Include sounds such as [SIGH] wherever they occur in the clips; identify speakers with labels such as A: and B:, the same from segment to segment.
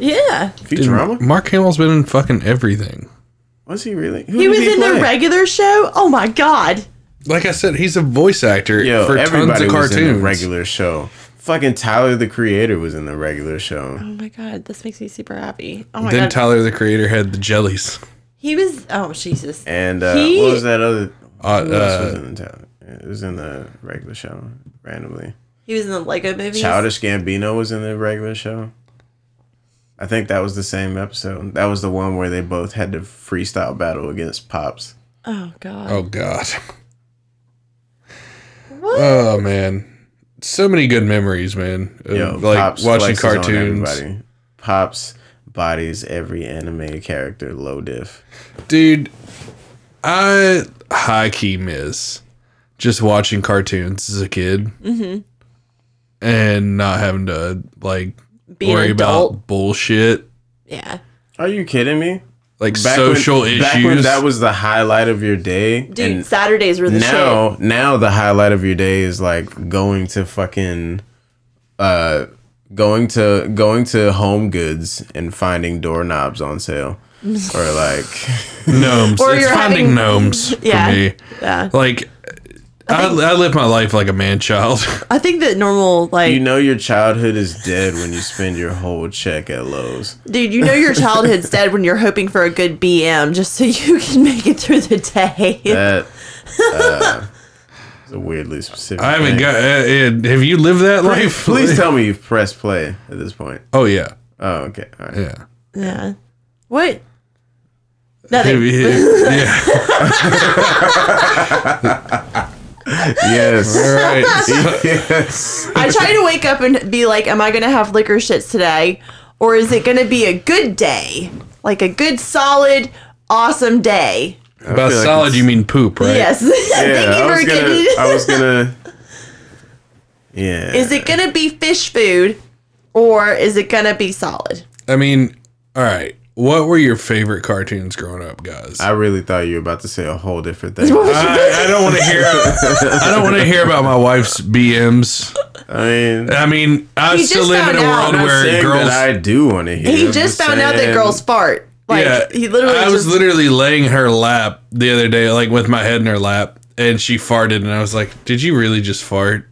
A: Yeah.
B: Futurama?
C: Mark Hamill's been in fucking everything.
B: Was he really? Who
A: He
B: did
A: was in
B: play?
A: the regular show. Oh my god.
C: Like I said, he's a voice actor
B: Yo,
C: for tons
B: everybody
C: of
B: was in
C: cartoons.
B: the regular show. Fucking Tyler the Creator was in the regular show.
A: Oh my god, this makes me super happy. Oh my
C: then
A: god.
C: Tyler the Creator had the jellies.
A: he was oh Jesus.
B: And uh,
A: He-
B: what was that other?
C: Uh,
B: Who else was
C: uh,
B: in the Tyler? It was in the regular show randomly.
A: He was in the Lego movies.
B: Childish Gambino was in the regular show. I think that was the same episode. That was the one where they both had to freestyle battle against Pops.
A: Oh god.
C: oh God.
A: What?
C: Oh man, so many good memories, man. Of,
B: Yo,
C: like
B: Pops
C: watching
B: flexes on
C: cartoons,
B: everybody. Pops bodies every anime character low diff.
C: dude. I high key miss just watching cartoons as a kid,
A: Mm-hmm.
C: and not having to like
A: Be an adult.
C: about bullshit
A: Yeah.
B: Are you kidding me?
C: like
B: Back
C: social
B: when,
C: issues.
B: Back when that was the highlight of your day.
A: Dude,
B: and
A: Saturdays were the
B: now, now the highlight of your day is like going to fucking, uh, going to going to Home Goods and finding doorknobs on sale, or like,
C: gnomes. [LAUGHS]
A: Or
C: it's
A: you're
C: finding
A: having-
C: gnomes
A: Yeah.
C: for me.
A: Yeah.
C: Like, I, I live my life like a man child. [LAUGHS]
A: I think that normal like
B: you know, your childhood is dead when you spend your whole check at Lowe's.
A: dude, you know your childhood's dead when you're hoping for a good BM just so you can make it through the day.
B: That [LAUGHS] uh, is a weirdly specific.
C: I haven't
B: thing.
C: got. Uh, uh, have you lived that life?
B: Please tell [LAUGHS] me you've pressed play at this point.
C: Oh yeah,
B: Oh, okay. All right.
C: yeah.
A: yeah. What?
C: Have
A: Nothing.
C: yeah.
B: Yes.
C: All right. [LAUGHS]
B: yes.
A: I try to wake up and be like, am I going to have liquor shits today? Or is it going to be a good day? Like a good, solid, awesome day?
C: By
B: feel like
C: solid, you mean poop, right?
A: Yes. [LAUGHS] Thank
B: Yeah,
A: you
B: I was gonna. I was gonna. [LAUGHS] Yeah.
A: Is it going to be fish food or is it going to be solid?
C: I mean, all right. What were your favorite cartoons growing up, guys?
B: I really thought you were about to say a whole different thing. [LAUGHS]
C: I, I don't want to hear. I don't want to hear about my wife's BMs.
B: I mean,
C: I mean, I
A: He
C: still
A: just
C: live in a
A: out.
C: world
B: I'm
C: where girls.
B: that I do want to hear.
A: He just found out that girls fart. Like,
C: yeah,
A: he literally
C: I was literally laying her lap the other day, like with my head in her lap, and she farted, and I was like, "Did you really just fart?"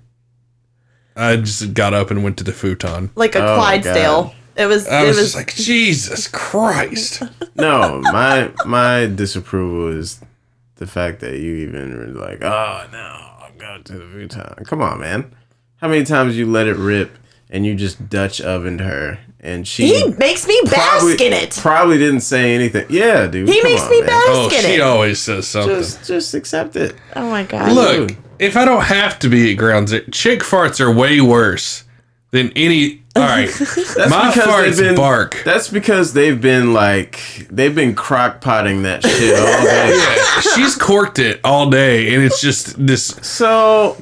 C: I just got up and went to the futon.
A: like a
B: Oh,
A: Clydesdale.
B: God.
A: It was,
C: I
A: it
C: was,
A: was,
C: just like, "Jesus Christ!" [LAUGHS]
B: No, my my disapproval is the fact that you even were like, oh no, I'm going to the futon. Come on, man. How many times you let it rip and you just Dutch ovened her and she
A: he makes me bask in it.
B: Probably didn't say anything. Yeah, dude.
A: He
B: come
A: makes
B: on,
A: me
B: man.
A: bask
C: Oh,
A: in it.
C: she always says something.
B: Just just accept it.
A: Oh my god.
C: Look, if I don't have to be at ground zero, chick farts are way worse than any. All right, [LAUGHS] my farts
B: been
C: bark.
B: That's because they've been like they've been crock potting that shit all [LAUGHS] day.
C: She's corked it all day, and it's just this
B: So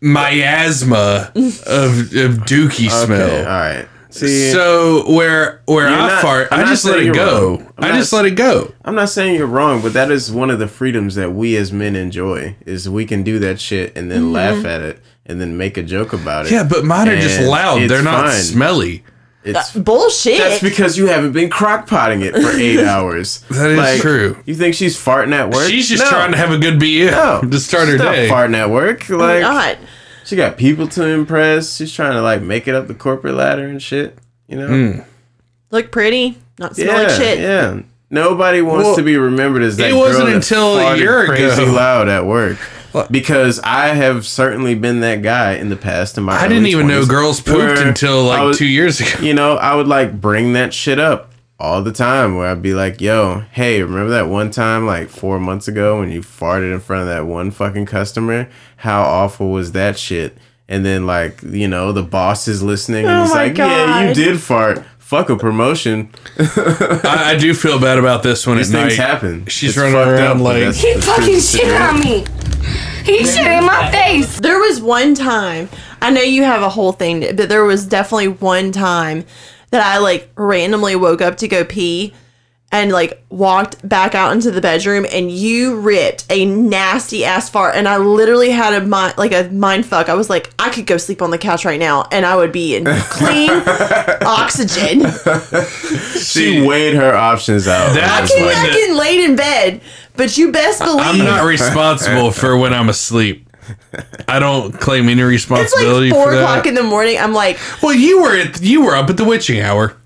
C: miasma of of dookie
B: okay,
C: smell.
B: All right. See,
C: So where where I
B: not-
C: fart,
B: I'm
C: I just let it go.
B: wrong. I'm not
C: just let it go.
B: I'm not saying you're wrong, but that is one of the freedoms that we as men enjoy. Is we can do that shit and then mm-hmm. laugh at it and then make a joke about it.
C: Yeah, but mine are just loud. They're not
B: fine.
C: smelly.
B: It's
A: Bullshit.
B: that's because you haven't been crock potting it for eight [LAUGHS] hours.
C: That is true.
B: You think she's farting at work?
C: She's just
B: No.
C: trying to have a good BM
B: No.
C: to start her
B: She's not
C: day.
B: farting at work. Like
A: not.
B: she got people to impress. She's trying to like make it up the corporate ladder and shit. You know?
C: Hmm.
A: Look pretty, not smell
B: Yeah,
A: like shit.
B: yeah. Nobody wants
C: Well,
B: to be remembered as that.
C: it wasn't
B: girl that
C: until a
B: farted
C: year
B: crazy
C: ago.
B: loud at work.
C: What?
B: Because I have certainly been that guy in the past. In my
C: I didn't
B: early
C: even know girls pooped until like
B: was-
C: two years ago.
B: You know, I would like bring that shit up all the time. Where I'd be like, "Yo, hey, remember that one time like four months ago when you farted in front of that one fucking customer? How awful was that shit?" And then like you know the boss is listening and
A: Oh
B: he's
A: my
B: like, "Yeah, you did fart." Fuck a promotion.
C: I, I do feel bad about this one
B: These
C: at
B: things
C: night.
B: happen.
C: She's
B: It's
C: running
B: fucked
C: around
B: but
C: like-
D: He fucking shit on me. He shit in my face.
A: There was one time, I know you have a whole thing, but there was definitely one time that I like randomly woke up to go pee and like walked back out into the bedroom and you ripped a nasty ass fart and I literally had a mind like a mind fuck. I was like, I could go sleep on the couch right now and I would be in clean [LAUGHS] oxygen.
B: She weighed her options out.
C: That's
A: I came
C: when
A: back
C: the-
A: laid in bed, but you best believe
C: I'm not responsible for when I'm asleep. I don't claim any
A: it's
C: responsibility
A: like four
C: for
A: o'clock
C: that.
A: in the morning. I'm like,
C: well, you were at, you were up at the witching hour.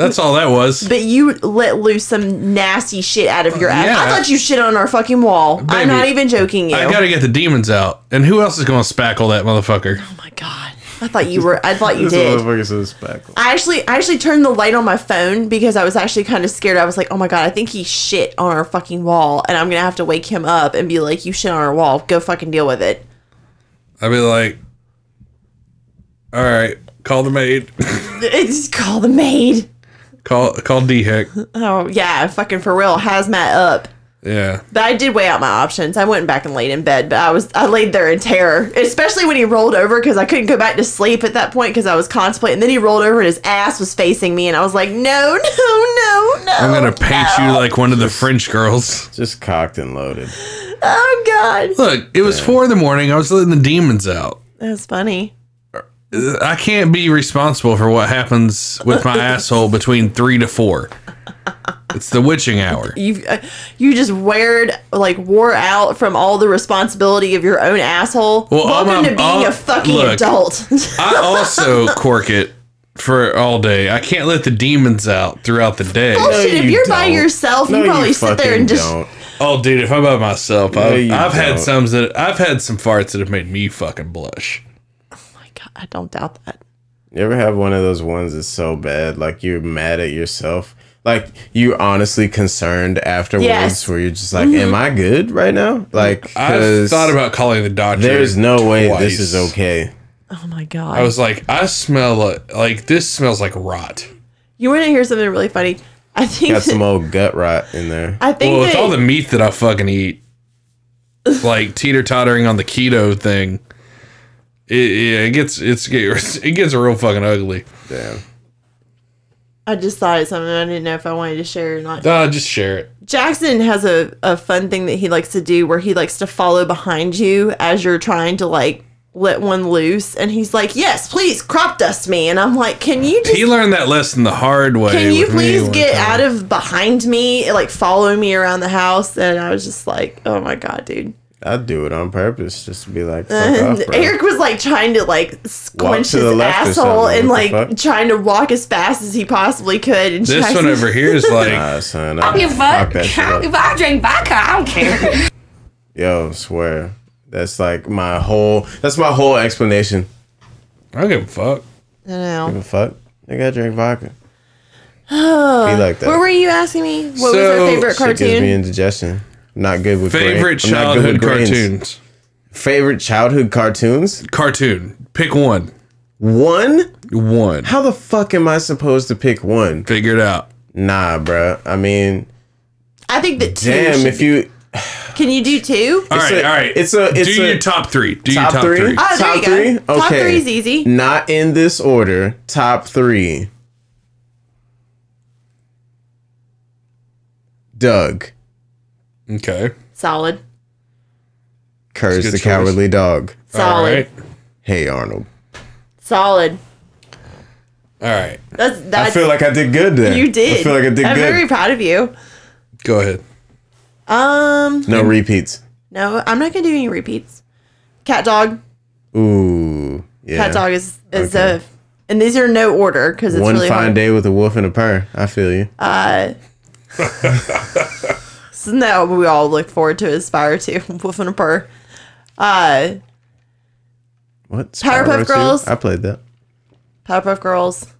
C: That's all that was.
A: but you let loose some nasty shit out of your ass.
C: Yeah.
A: I thought you shit on our fucking wall. I'm not even joking you.
C: I gotta get the demons out. And who else is gonna spackle that motherfucker?
A: oh my god. I thought you were I thought you
B: This
A: did.
B: motherfucker says spackle.
A: I actually I actually turned the light on my phone because I was actually kind of scared. I was like, "Oh my god, I think he shit on our fucking wall and I'm going to have to wake him up and be like, "You shit on our wall. Go fucking deal with it."
C: I'd be like, all right, call the maid. [LAUGHS] [LAUGHS]
A: Just call the maid.
C: Call call D Heck.
A: Oh, yeah, fucking for real. Hazmat up.
C: Yeah.
A: But I did weigh out my options. I went back and laid in bed, but I was I laid there in terror, especially when he rolled over because I couldn't go back to sleep at that point because I was contemplating. And then he rolled over and his ass was facing me, and I was like, no, no, no, no.
C: I'm gonna paint you like one of the French girls.
B: Just cocked and loaded.
A: Oh god,
C: Look, it was four in the morning. I was letting the demons out.
A: that was funny.
C: I can't be responsible for what happens with my [LAUGHS] asshole between three to four. It's the witching hour.
A: You uh, you just weared like wore out from all the responsibility of your own asshole.
C: Well, all
A: Welcome
C: my-
A: to being
C: all-
A: a fucking
C: look.
A: adult.
C: I also [LAUGHS] cork it for all day. I can't let the demons out throughout the day.
A: Bullshit. if
B: you
A: you're by
B: don't.
A: yourself,
B: No,
A: you probably
B: you
A: sit there and just.
B: don't.
C: Oh, dude, if I'm by myself,
B: No,
C: I've, I've had
B: don't.
C: some that I've had some farts that have made me fucking blush.
A: My God, I don't doubt that.
B: You ever have one of those ones that's so bad, like you're mad at yourself? Like you're honestly concerned afterwards,
A: Yes.
B: where you're just like, "Am I good right now?" Like,
C: I've
B: 'cause
C: thought about calling the doctor.
B: There's no way this is okay.
A: Oh my God.
C: I was like, I smell like, like this smells like rot.
A: you want to hear something really funny? I think.
B: Got some old gut rot in there.
A: I think
C: Well, with all the meat that I fucking eat, like teeter tottering on the keto thing, it, yeah, it gets it's [LAUGHS] it gets real fucking ugly.
B: Damn.
A: I just thought of something. I didn't know if I wanted to share or not.
C: Uh, just share it.
A: Jackson has a, a fun thing that he likes to do where he likes to follow behind you as you're trying to like let one loose and he's like yes please crop dust me and i'm like can you just
C: He learned that lesson the hard way.
A: can you please get
C: time.
A: out of behind me like follow me around the house and i was just like oh my god dude
B: I'd do it on purpose just to be like, [LAUGHS] fuck
A: and
B: off, bro.
A: eric was like trying to like squinch his
B: the left or
A: asshole and like trying to walk as fast as he possibly could and
C: This
A: Jackson-
C: one over [LAUGHS] here is like,
B: Nah, son,
D: I don't give a
B: fuck
D: fuck.
B: that shit up.
D: If I drink vodka, I don't care.
B: Yo, swear. That's like my whole. That's my whole explanation.
C: I don't give a fuck.
A: I know.
B: Give a fuck. I gotta drink vodka. [SIGHS] Be like that.
A: What were you asking me? What was
C: So-
A: our favorite
B: Shit gives me indigestion. Not good with
C: Favorite
B: brain- I'm not good
C: childhood
B: with
C: cartoons.
B: Favorite childhood cartoons?
C: Cartoon. Pick one.
B: One?
C: One.
B: How the fuck am I supposed to pick one?
C: Figure it out.
B: Nah, bruh. I mean,
A: I think that two.
B: damn.
A: should
B: If
A: be-
B: you
A: can you do two?
C: All right,
B: a-
C: all right.
B: it's a- it's
C: Do
B: a-
C: your top three. Do
B: top,
C: your top
B: three,
C: three.
A: Ah, there
B: top
A: you go.
B: three.
A: Top
B: Okay,
A: three is easy.
B: Not in this order. Top three. Doug,
C: Okay.
A: Solid.
B: Courage
C: good
B: the
C: choice.
B: Cowardly Dog.
A: Solid.
C: All right.
B: Hey Arnold.
A: Solid.
C: All right.
A: That's that's
B: I feel like I did good there.
A: you did.
B: I feel like I did good.
A: I'm very proud of you.
C: Go ahead.
A: Um,
B: no repeats.
A: no, I'm not gonna do any repeats. Cat dog.
B: Ooh, yeah.
A: Cat dog is is
B: Okay.
A: a, and these are no order because it's
B: One
A: really
B: fine
A: hard.
B: day with a wolf and a purr. I feel you.
A: Uh, [LAUGHS] [LAUGHS] Isn't that we all look forward to, aspire to? [LAUGHS] Wolf and a purr. Uh,
B: what?
A: Powerpuff
B: Spyro two?
A: Girls?
B: I played that.
A: Powerpuff Girls.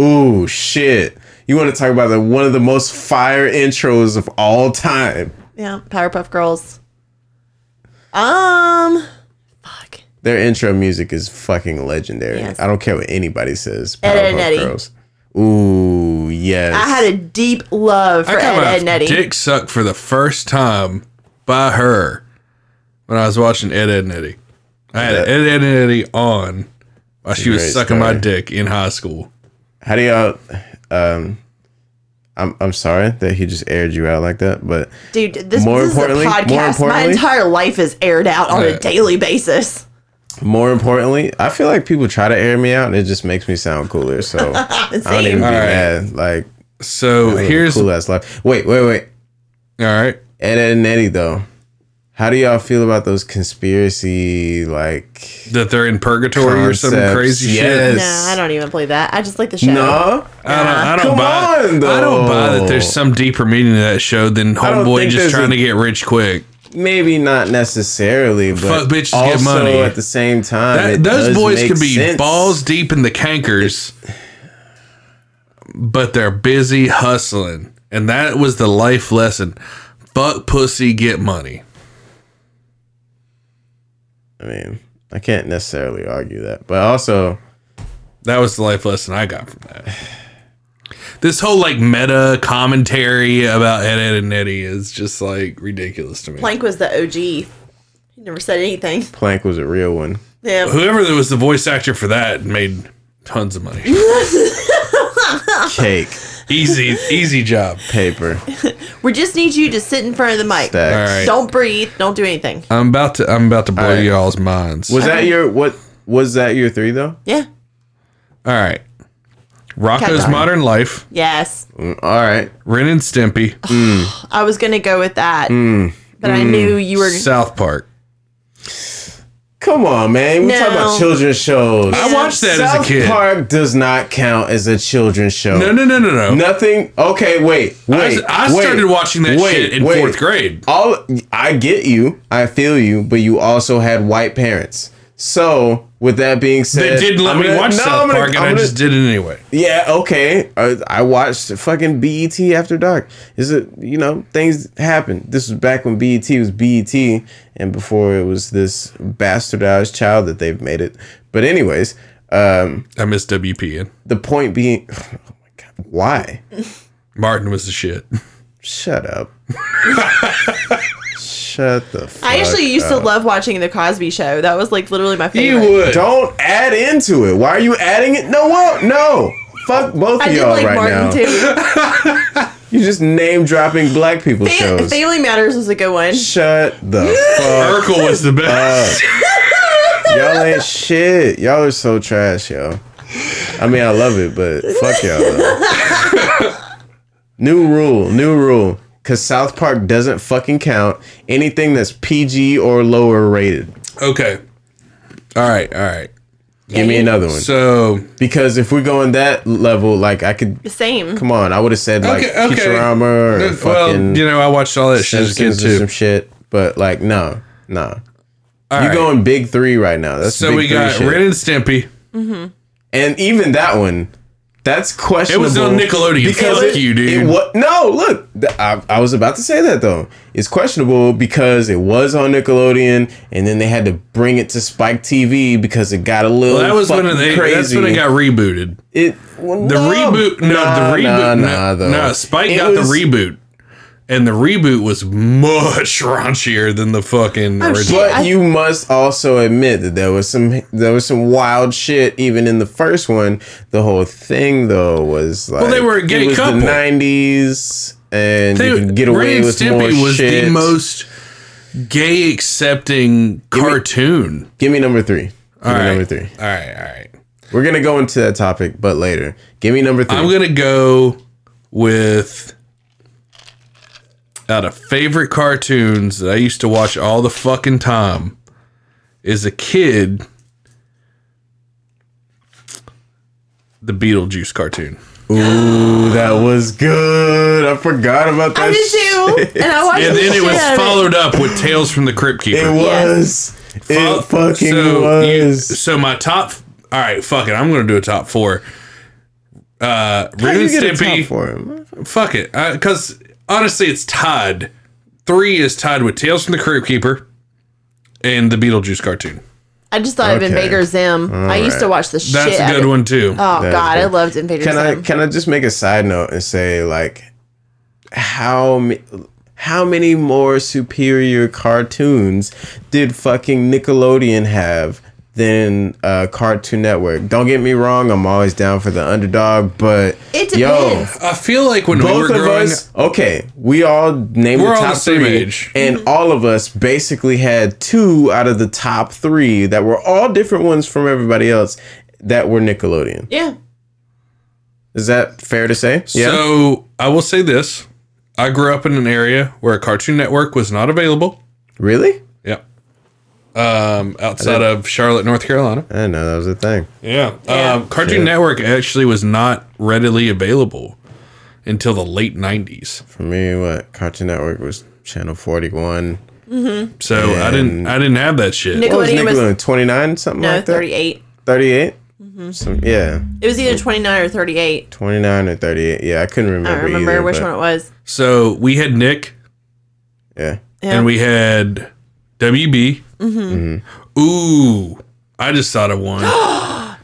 B: Ooh, shit. You want to talk about the one of the most fire intros of all time?
A: Yeah, Powerpuff Girls. Um, fuck.
B: Their intro music is fucking legendary.
A: Yes.
B: I don't care what anybody says.
A: Ed, Ed, and
B: Powerpuff
A: Eddy.
B: Girls. Ooh, yes.
A: I had a deep love for
C: I got
A: Ed,
C: my
A: Ed, and Eddy.
C: dick sucked for the first time by her when I was watching Ed, Ed, and Eddy. I had
B: That-
C: Ed, Ed, and Eddy on while she was
B: Great
C: sucking my
B: story.
C: dick in high school.
B: How do y'all? Um, I'm I'm sorry that he just aired you out like that, but
A: Dude, this,
B: More
A: this is a
B: importantly- more
A: podcast. My
B: importantly-
A: entire life is aired out on
C: Yeah.
A: a daily basis.
B: More importantly, I feel like people try to air me out and it just makes me sound cooler. So [LAUGHS] I don't
A: Same.
B: even be
C: Alright.
B: mad. Like
C: So here's
B: cool ass life. Wait, wait, wait.
C: all right.
B: Ed, Ed and Eddy though. How do y'all feel about those conspiracy like
C: That they're in purgatory or some
B: Concepts,
C: crazy
B: yes.
C: shit.
A: No, I don't even believe that. I just like the show.
B: No?
C: I don't, I don't
B: Come
C: buy.
B: on,
C: I don't buy that there's some deeper meaning to that show than
B: don't
C: Homeboy
B: think
C: just
B: there's
C: trying
B: a-
C: to get rich quick.
B: Maybe not necessarily, but
C: Fuck bitches,
B: also
C: get money.
B: at the same time.
C: That,
B: it
C: those
B: does
C: boys
B: make
C: could be
B: sense.
C: balls deep in the cankers, but they're busy hustling, and that was the life lesson. Fuck pussy, get money.
B: I mean, I can't necessarily argue that, but also
C: That was the life lesson I got from that. [SIGHS] [SIGHS] [SIGHS] This whole like meta commentary about Ed, Ed and Eddy is just like ridiculous to me.
A: Plank was the OG. He never said anything.
B: Plank was a real one.
A: Yeah.
C: Whoever that was the voice actor for that made tons of money. [LAUGHS]
B: Cake,
C: easy, easy job.
B: paper,
A: We just need you to sit in front of the mic.
C: All
B: stacks.
C: right.
A: Don't breathe. Don't do anything.
C: I'm about to. I'm about to blow
B: All right.
C: y'all's minds.
B: Was that your what? Was that your three though?
A: Yeah.
C: All right.
A: Rocko's
C: Modern Life,
A: Yes.
B: Mm, All right.
C: Ren and Stimpy, [SIGHS]
A: I was gonna go with that,
B: Mm.
A: but I knew you were.
C: South Park.
B: Come on, man. We talk
A: No.
B: about children's shows.
C: I watched that
B: South
C: as a kid.
B: South Park does not count as a children's show.
C: No, no, no, no, no.
B: Nothing. Okay, wait,
C: I,
B: wait.
C: I
B: wait,
C: started watching that
B: wait,
C: shit in
B: wait.
C: fourth grade.
B: All I get you, I feel you, but you also had white parents. So, with that being said,
C: They didn't let
B: I'm
C: me
B: gonna-
C: watch
B: no,
C: South
B: I'm gonna-
C: Park, and
B: I'm
C: I just did it anyway.
B: Yeah, okay. I, I watched fucking BET After Dark. Is it you know things happen? This was back when BET was BET, and before it was this bastardized child that they've made it. But anyways, um,
C: I miss WPN.
B: the point being, [LAUGHS] oh my god, why?
C: Martin was the shit.
B: Shut up. [LAUGHS] Shut the. Fuck
A: I actually used to love watching the Cosby Show. That was like literally my favorite.
C: You would.
B: Don't add into it. Why are you adding it? No, what? No. Fuck both
A: I
B: of
A: did
B: y'all
A: like
B: right
A: Martin
B: now.
A: too. [LAUGHS]
B: You just name dropping black people
A: Fam-
B: shows.
A: Family Matters was a good one.
B: Shut the [LAUGHS] fuck
C: Urkel was the best. [LAUGHS]
B: Y'all ain't shit. Y'all are so trash, yo. I mean, I love it, but fuck y'all. New rule, new rule. Cause South Park doesn't fucking count anything that's PG or lower rated.
C: okay. All right. All right.
B: Give me another one.
C: So
B: Because if we're going that level, like I could,
A: The same.
B: come on, I would have said like
C: Okay, okay.
B: Futurama or
C: well,
B: fucking
C: you know, I watched all that shit as a kid
B: Simpsons some shit. But like, no, no.
C: All
B: You're
C: right.
B: going big three right now. That's
C: So
B: big
C: we
B: three
C: got
B: shit.
C: Ren and Stimpy. Mm-hmm.
B: And even that one, that's questionable.
C: It was on Nickelodeon. Fuck
B: it,
C: you, dude.
B: It wa- no, look, th- I, I was about to say that though. It's questionable because it was on Nickelodeon, and then they had to bring it to Spike TV because it got a little.
C: Well, that was when
B: fucking
C: they.
B: crazy.
C: That's when it got rebooted.
B: It well,
C: The
B: no,
C: reboot. No,
B: nah,
C: the reboot.
B: Nah,
C: no,
B: nah, though.
C: no, Spike
B: It
C: got
B: was-
C: the reboot, and the reboot was much [LAUGHS] raunchier than the fucking
A: Oh,
C: original.
B: But
A: I-
B: you must also admit that there was some there was some wild shit even in the first one. The whole thing though was like well,
C: they were a gay
B: it was
C: couple.
B: the nineties and
C: They-
B: you could get away
C: and
B: with
C: Stimpy
B: more
C: was
B: shit.
C: the most gay accepting cartoon.
B: Give me number three. Give
C: All
B: me
C: right.
B: number three.
C: All right, all right.
B: We're gonna go into that topic, but later. Give me number 3
C: I'm gonna go with out of favorite cartoons that I used to watch all the fucking time is a kid. The Beetlejuice cartoon.
B: Ooh, that was good. I forgot about that.
A: I did
B: shit.
A: too. And I watched
C: And
A: the
C: then it was
A: out of
C: followed up with Tales from the Crypt Keeper.
B: It was. It fucking
C: so you-
B: was.
C: so my top. All right, fuck it. I'm gonna do a top four. Uh,
B: How
C: Ren
B: you
C: and
B: get a top
C: Stimpy.
B: for him?
C: Fuck it, because honestly, it's tied. Three is tied with Tales from the Crypt Keeper and the Beetlejuice cartoon.
A: I just thought of
B: Okay.
A: Invader Zim. I used to watch the shit.
C: That's a
A: out
C: good
A: of-
C: one too.
A: Oh
B: That is
A: god, I
B: good.
A: loved Invader
B: Can I
A: Zim.
B: can I just make a side note and say like how ma- how many more superior cartoons did fucking Nickelodeon have than uh, Cartoon Network. Don't get me wrong, I'm always down for the underdog, but
A: It
B: yo,
A: depends.
C: I feel like when we were
B: both of
C: growing
B: us, okay, we all named
C: We're
B: the
C: all
B: top
C: the same
B: three,
C: age.
B: and all of us basically had two out of the top three that were all different ones from everybody else that were Nickelodeon.
A: Yeah.
B: Is that fair to say? Yeah.
C: So I will say this: I grew up in an area where a Cartoon Network was not available.
B: Really?
C: Yep. Um, outside of Charlotte, North Carolina.
B: I didn't know that was a thing.
C: Yeah.
A: Yeah.
C: Um, Cartoon
B: Shit.
C: Network actually was not readily available until the late '90s.
B: For me, what Cartoon Network was Channel 41.
C: So I didn't. I didn't have that shit.
A: Nick-
B: What was
A: Nickelodeon was-
B: 29, something
A: No,
B: like that?
A: 38.
B: 38? Some, yeah,
A: It was either 29 or 38.
B: 29 or 38. Yeah, I couldn't remember.
A: don't remember
B: either,
A: which
B: but-
A: one it was.
C: So we had Nick
B: Yeah.
A: Yeah.
C: and we had WB. Mm-hmm. Ooh, I just thought of one.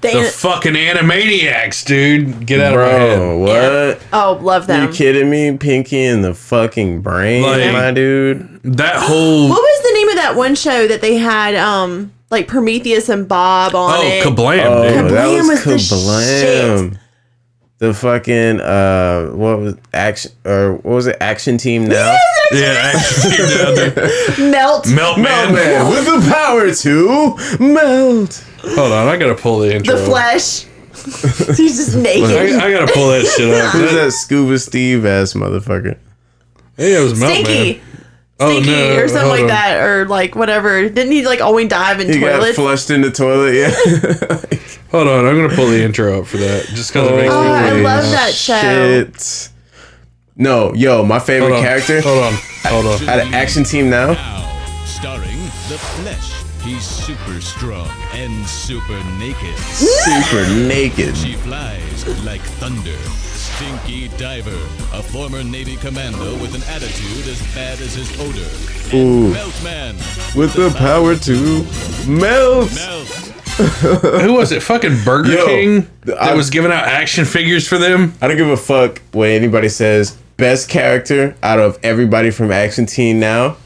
A: They, [GASPS]
C: the fucking Animaniacs, dude. Get out of my head.
B: Bro, what?
A: oh, love them.
B: You kidding me? Pinky and the fucking brain,
C: Like-
B: my dude.
C: That [GASPS] whole
A: What was the name of that one show that they had, um, like Prometheus and Bob on
C: oh
A: it?
C: kablam,
B: Oh,
C: dude.
B: that
A: Kablam
B: was
A: was the
B: kablam. The fucking uh, what was action or what was it? Action Team now.
C: Yeah, actually, down there.
A: Melt.
C: Melt man.
B: Man, [LAUGHS] with the power to melt.
C: Hold on, I gotta pull the intro.
A: The Flesh. [LAUGHS] He's just naked.
C: I gotta pull that shit up.
B: Who's
C: That,
B: that Scuba Steve ass motherfucker?
C: hey, it was Melt
A: Stinky.
C: Man. Oh
A: Stinky
C: no,
A: or something
C: hold
A: like
C: on.
A: that, or like whatever. Didn't he like always dive in
B: He got flushed in the toilet. Yeah. [LAUGHS]
C: Hold on, I'm gonna pull the intro up for that, just because it makes
A: Oh. I
C: Holy
A: love that show.
B: Shit. No, yo, my favorite
C: Hold
B: character
C: Hold on, hold on.
B: at an action team now.
E: Now, starring The Flesh. He's super strong and super naked.
B: Super naked.
E: She flies like thunder. Stinky Diver, a former Navy commando with an attitude as bad as his odor.
B: Ooh.
E: Meltman.
B: With the power to melt.
E: Melt.
C: Who was it? Fucking Burger
B: Yo,
C: King that
B: I-
C: was giving out action figures for them.
B: I don't give a fuck what anybody says. Best character out of everybody from Action Team now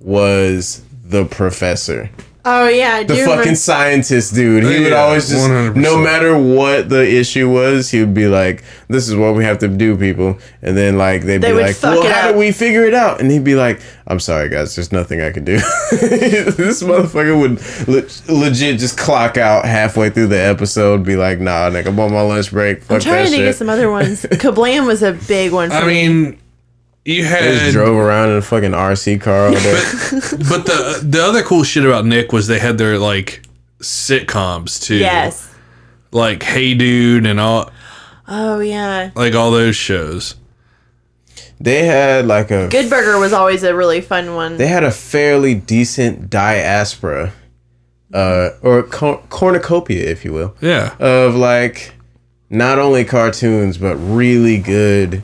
B: was the professor.
A: Oh yeah, I do
B: The
A: remember.
B: fucking scientist dude. He would always just
C: 100%.
B: no matter what the issue was, he would be like, This is what we have to do, people. And then like they'd
A: They
B: be like, Well, how
A: up.
B: do we figure it out? And he'd be like, I'm sorry guys, there's nothing I can do. [LAUGHS] this motherfucker would le- legit just clock out halfway through the episode, be like, nah, nigga, I'm on my lunch break. Fuck
A: I'm trying
B: that
A: to think
B: shit.
A: of some other ones. [LAUGHS] Kablam was a big one for
C: I
A: me.
C: mean, you
B: They
C: had,
B: just drove around in a fucking RC car all day.
C: but the the other cool shit about Nick was they had their like sitcoms too.
A: Yes.
C: like Hey Dude and all
A: Oh yeah.
C: like all those shows.
B: they had like a
A: Good Burger was always a really fun one.
B: they had a fairly decent diaspora, uh, or cor- cornucopia, if you will,
C: Yeah,
B: of like not only cartoons but really good,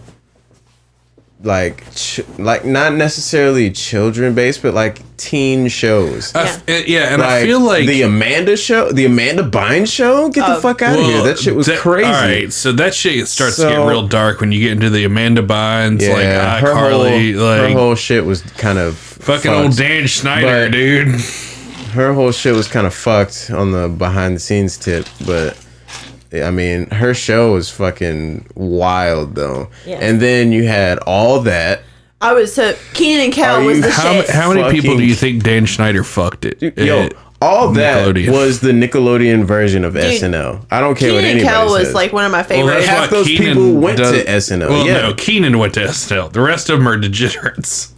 B: like ch- like not necessarily children based, but like teen shows.
C: I f- yeah, and I feel like
B: the Amanda show, the Amanda Bynes show. Get the
A: Oh.
B: fuck out of here! That shit was
C: that-
B: crazy.
C: All right, so that shit starts to get
B: So-
C: real dark when you get into the Amanda Bynes,
B: Yeah,
C: like iCarly, ah,
B: whole,
C: like
B: her whole shit was kind of
C: fucking
B: fucked.
C: old Dan Schneider,
B: But-
C: dude.
B: her whole shit was kind of fucked on the behind the scenes tip, but I mean, her show was fucking wild though.
A: Yeah.
B: And then you had all that.
A: I was so Keenan and Kel
B: Are
A: was
B: you-
A: the
C: How,
A: shit.
C: how many people do you think Dan Schneider fucked it?
B: Yo,
C: at
B: all that
C: Nickelodeon?
B: was the Nickelodeon version of SNL. I don't care
A: Keenan
B: what
A: and
B: anybody
A: Kel was like one of my
C: Well,
A: favorites.
C: that's
B: Half
C: why
B: those
C: Keenan
B: people went
C: does-
B: to SNL,
C: Well,
B: yeah.
C: no, Keenan went to SNL. The rest of them are degenerates,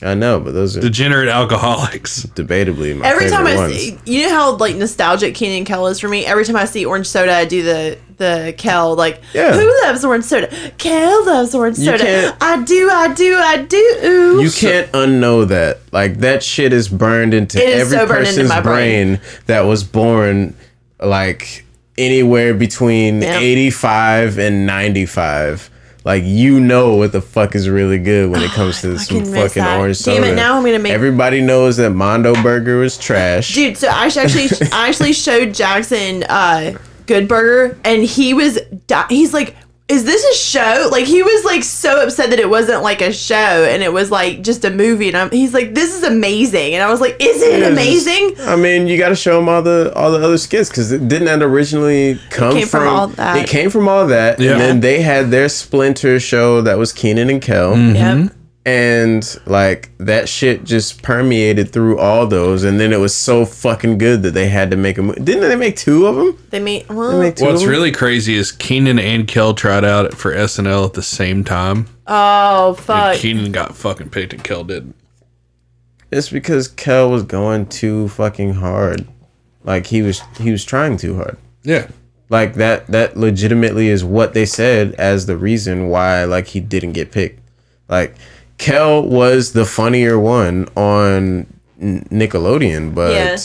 B: I know, but those are
C: degenerate alcoholics. [LAUGHS]
B: debatably my
A: Every time
B: favorite
A: I
B: ones.
A: see, you know how like nostalgic Keenan and Kel is for me. Every time I see orange soda, I do the the Kel like.
B: Yeah.
A: Who loves orange soda? Kel loves orange
B: You
A: soda. I do. I do. I do.
B: You can't unknow that. Like that shit is burned into
A: It is
B: every
A: so burned into
B: person's
A: my brain.
B: brain. that was born like anywhere between
A: Yeah.
B: 85 and 95. Like you know what the fuck is really good when it [SIGHS] comes to some
A: fucking
B: fucking orange
A: Damn it, now I'm gonna make-
B: Everybody knows that Mondo Burger was trash.
A: Dude, so I actually I actually [LAUGHS] showed Jackson uh Good Burger and he was di- he's like is this a show? Like he was like so upset that it wasn't like a show and it was like just a movie. And I'm, he's like, this is amazing. And I was like, is it
B: Yeah, it's
A: amazing?
B: just- I mean, you got to show him all the all the other skits because it didn't that originally come
A: came from all that.
B: It came from all that,
C: Yeah.
B: and then they had their splinter show that was Keenan and Kel,
C: Mm-hmm.
A: Yep.
B: And like that shit just permeated through all those, and then it was so fucking good that they had to make a movie. Didn't they make two of them?
A: They made well.
B: Make two
C: What's
B: of 'em?
C: really crazy is Keenan and Kel tried out for SNL at the same time.
A: oh fuck.
C: Keenan got fucking picked and Kel didn't.
B: It's because Kel was going too fucking hard. Like he was he was trying too hard.
C: Yeah.
B: Like that that legitimately is what they said as the reason why like he didn't get picked. Like Kel was the funnier one on Nickelodeon, but
A: Yeah.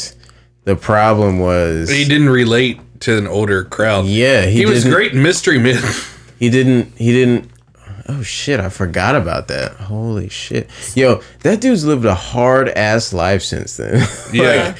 B: the problem was
C: He didn't relate to an older crowd.
B: Yeah, he,
C: He, was great in Mystery Men. [LAUGHS]
B: He didn't. He didn't. Oh shit! I forgot about that. Holy shit! Yo, that dude's lived a hard ass life since then. [LAUGHS]
C: Yeah.
B: like,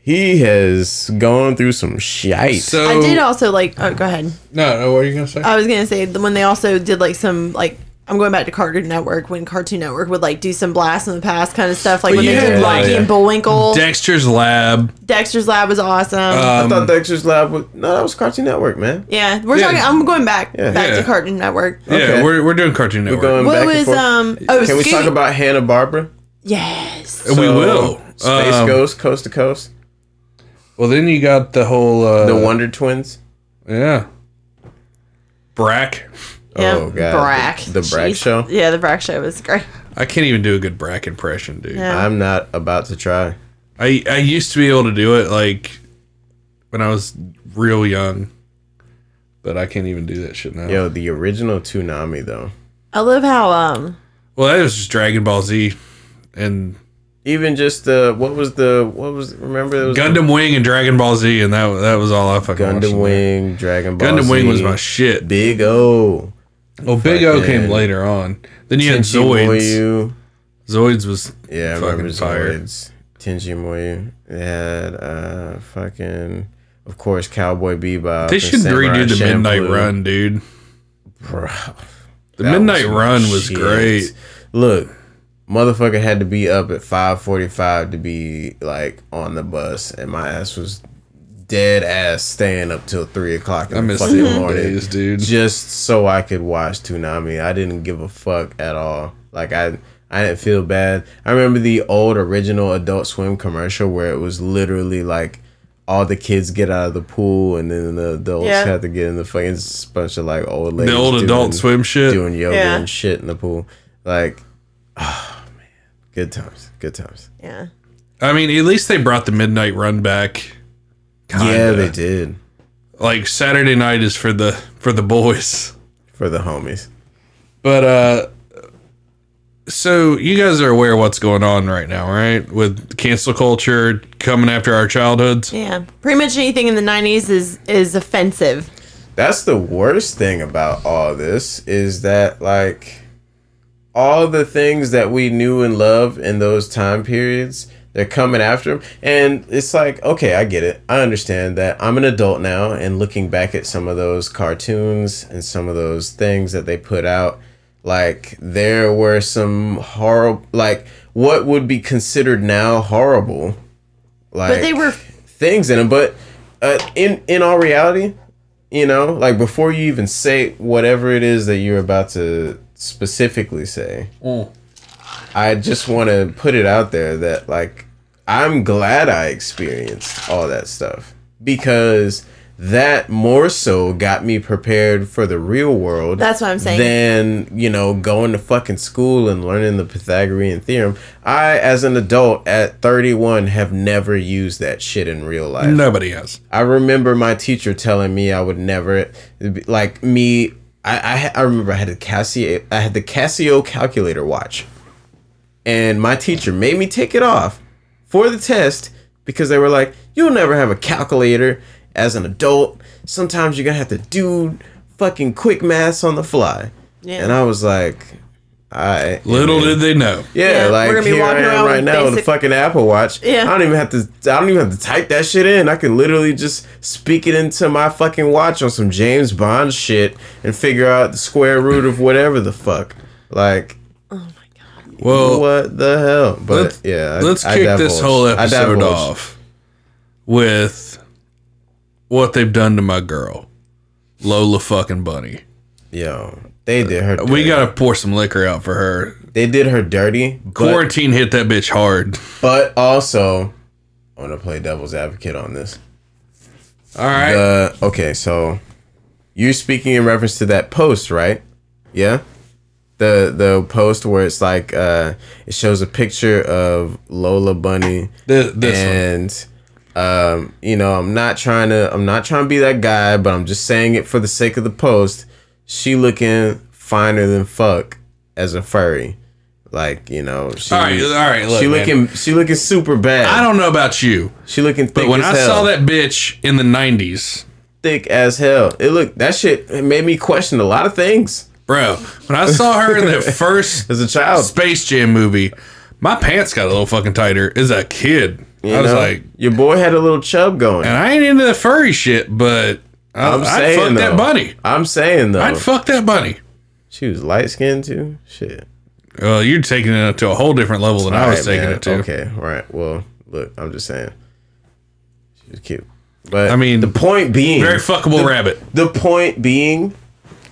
B: he has gone through some shite.
C: so
A: I did also like. Oh, go ahead.
C: No, no, what are you gonna say?
A: I was gonna say the when they also did like some like I'm going back to Cartoon Network when Cartoon Network would like do some blast in the past kind of stuff like when they did Rocky
B: yeah.
A: and Bullwinkle.
C: Dexter's Lab.
A: Dexter's Lab was awesome.
B: I thought Dexter's Lab was no, that was Cartoon Network, man.
A: yeah, we're
C: Yeah.
A: talking. I'm going back
B: Yeah.
A: back
C: Yeah.
A: to Cartoon Network.
C: Yeah,
B: Okay.
C: we're, we're doing Cartoon
B: We're
C: Network.
B: going
A: What
B: back and
A: was
B: forth.
A: um? Oh,
B: Can we talk about Hanna Barbera?
A: Yes.
C: we will.
B: Space
C: Um,
B: Ghost, Coast to Coast,
C: Well, then you got the whole. Uh,
B: the Wonder Twins.
C: Yeah. Brak.
A: Yeah,
B: oh god,
A: Brak.
B: the, the Brak
A: Jeez.
B: Show.
A: Yeah, the Brak show was great.
C: I can't even do a good Brak impression, dude.
A: Yeah.
B: I'm not about to try.
C: I I used to be able to do it like when I was real young, but I can't even do that shit now.
B: Yo, the original Toonami though.
A: I love how um
C: Well, that was just Dragon Ball Z and
B: Even just the what was the what was remember it was
C: Gundam Wing and Dragon Ball Z, and that that was all I fucking watched.
B: Gundam Wing, Dragon Ball
C: Gundam Wing was my shit.
B: Big O,
C: Well, Big O came later on. Then you had
B: Tenchi
C: Zoids. Zoids was
B: Yeah, I
C: fucking
B: remember
C: fire.
B: Zoids. Muyo. They had uh fucking of course Cowboy Bebop.
C: They should redo the Midnight Run, dude.
B: Bro.
C: The Midnight
B: my
C: Run was
B: shit.
C: great.
B: Look, motherfucker had to be up at five forty five to be like on the bus, and my ass was dead ass staying up till three o'clock
C: I
B: in the
C: miss
B: fucking morning,
C: days, dude.
B: just so I could watch Toonami. I didn't give a fuck at all. Like I. I didn't feel bad. I remember the old original Adult Swim commercial where it was literally like all the kids get out of the pool and then the adults
A: Yeah.
B: have to get in the fucking it's bunch of like old ladies.
C: The old
B: doing-
C: Adult Swim shit.
B: doing yoga
A: Yeah.
B: and shit in the pool. Like, oh man, good times, good times.
A: yeah.
C: I mean, at least they brought the Midnight Run back. Kinda.
B: Yeah, they did
C: Like Saturday night is for the for the boys.
B: for the homies.
C: But uh so you guys are aware of what's going on right now, right? With cancel culture coming after our childhoods.
A: Yeah. Pretty much anything in the 90s is is offensive.
B: That's the worst thing about all this is that like all the things that we knew and loved in those time periods, they're coming after them, and it's like, okay, I get it, I understand that. I'm an adult now, and looking back at some of those cartoons and some of those things that they put out, like there were some horrible, like what would be considered now horrible, like
A: But they were
B: things in them. But uh, in in all reality, you know, like before you even say whatever it is that you're about to specifically say, I just want to put it out there that like I'm glad I experienced all that stuff because that more so got me prepared for the real world.
A: That's what I'm saying.
B: Than you know going to fucking school and learning the Pythagorean theorem. I, as an adult at 31, have never used that shit in real life.
C: Nobody has.
B: I remember my teacher telling me I would never like me. I I, I remember I had a Casio. I had the Casio calculator watch, and my teacher made me take it off for the test because they were like, "You'll never have a calculator as an adult. Sometimes you're gonna have to do fucking quick maths on the fly."
A: Yeah.
B: And I was like, I
C: Little did they know.
B: Yeah,
A: Yeah,
B: like
A: we're gonna be
B: here I am
A: around
B: right
A: with
B: now with a fucking Apple Watch.
A: Yeah.
B: I don't even have to. I don't even have to type that shit in. I can literally just speak it into my fucking watch on some James Bond shit and figure out the square root of whatever the fuck. Like
C: Well,
B: what the hell? But
C: let's,
B: yeah, I-
C: let's
B: I
C: kick this whole episode off with what they've done to my girl, Lola fucking Bunny.
B: Yo, they did her. Dirty.
C: We gotta pour some liquor out for her.
B: They did her dirty.
C: Quarantine hit that bitch hard.
B: but also, I want to play devil's advocate on this.
C: All right.
B: Uh, okay, so you're speaking in reference to that post, right? Yeah. The the post where it's like uh, it shows a picture of Lola Bunny
C: Th- this one.
B: and um, you know I'm not trying to I'm not trying to be that guy, but I'm just saying it for the sake of the post. She looking finer than fuck as a furry, like you know. She,
C: All right, all right, look,
B: she
C: man.
B: looking she looking super bad.
C: I don't know about you,
B: She looking thick
C: but when
B: as
C: I
B: hell.
C: saw that bitch in the '90s,
B: thick as hell. It look that shit it made me question a lot of things
C: bro, when I saw her in the [LAUGHS] first
B: as a child.
C: Space Jam movie, my pants got a little fucking tighter as a kid.
B: You
C: I was
B: know?
C: like,
B: your boy had a little chub going.
C: and I ain't into the furry shit, but I,
B: I'm
C: I'd
B: saying
C: fuck
B: though,
C: that bunny.
B: I'm saying though,
C: I'd fuck that bunny.
B: she was light skinned too. Shit.
C: Well, you're taking it to a whole different level than I was
B: Alright,
C: taking
B: man.
C: it to.
B: Okay, all right. Well, look, I'm just saying, she was cute. But
C: I mean,
B: the point being,
C: Very fuckable rabbit,
B: the point being,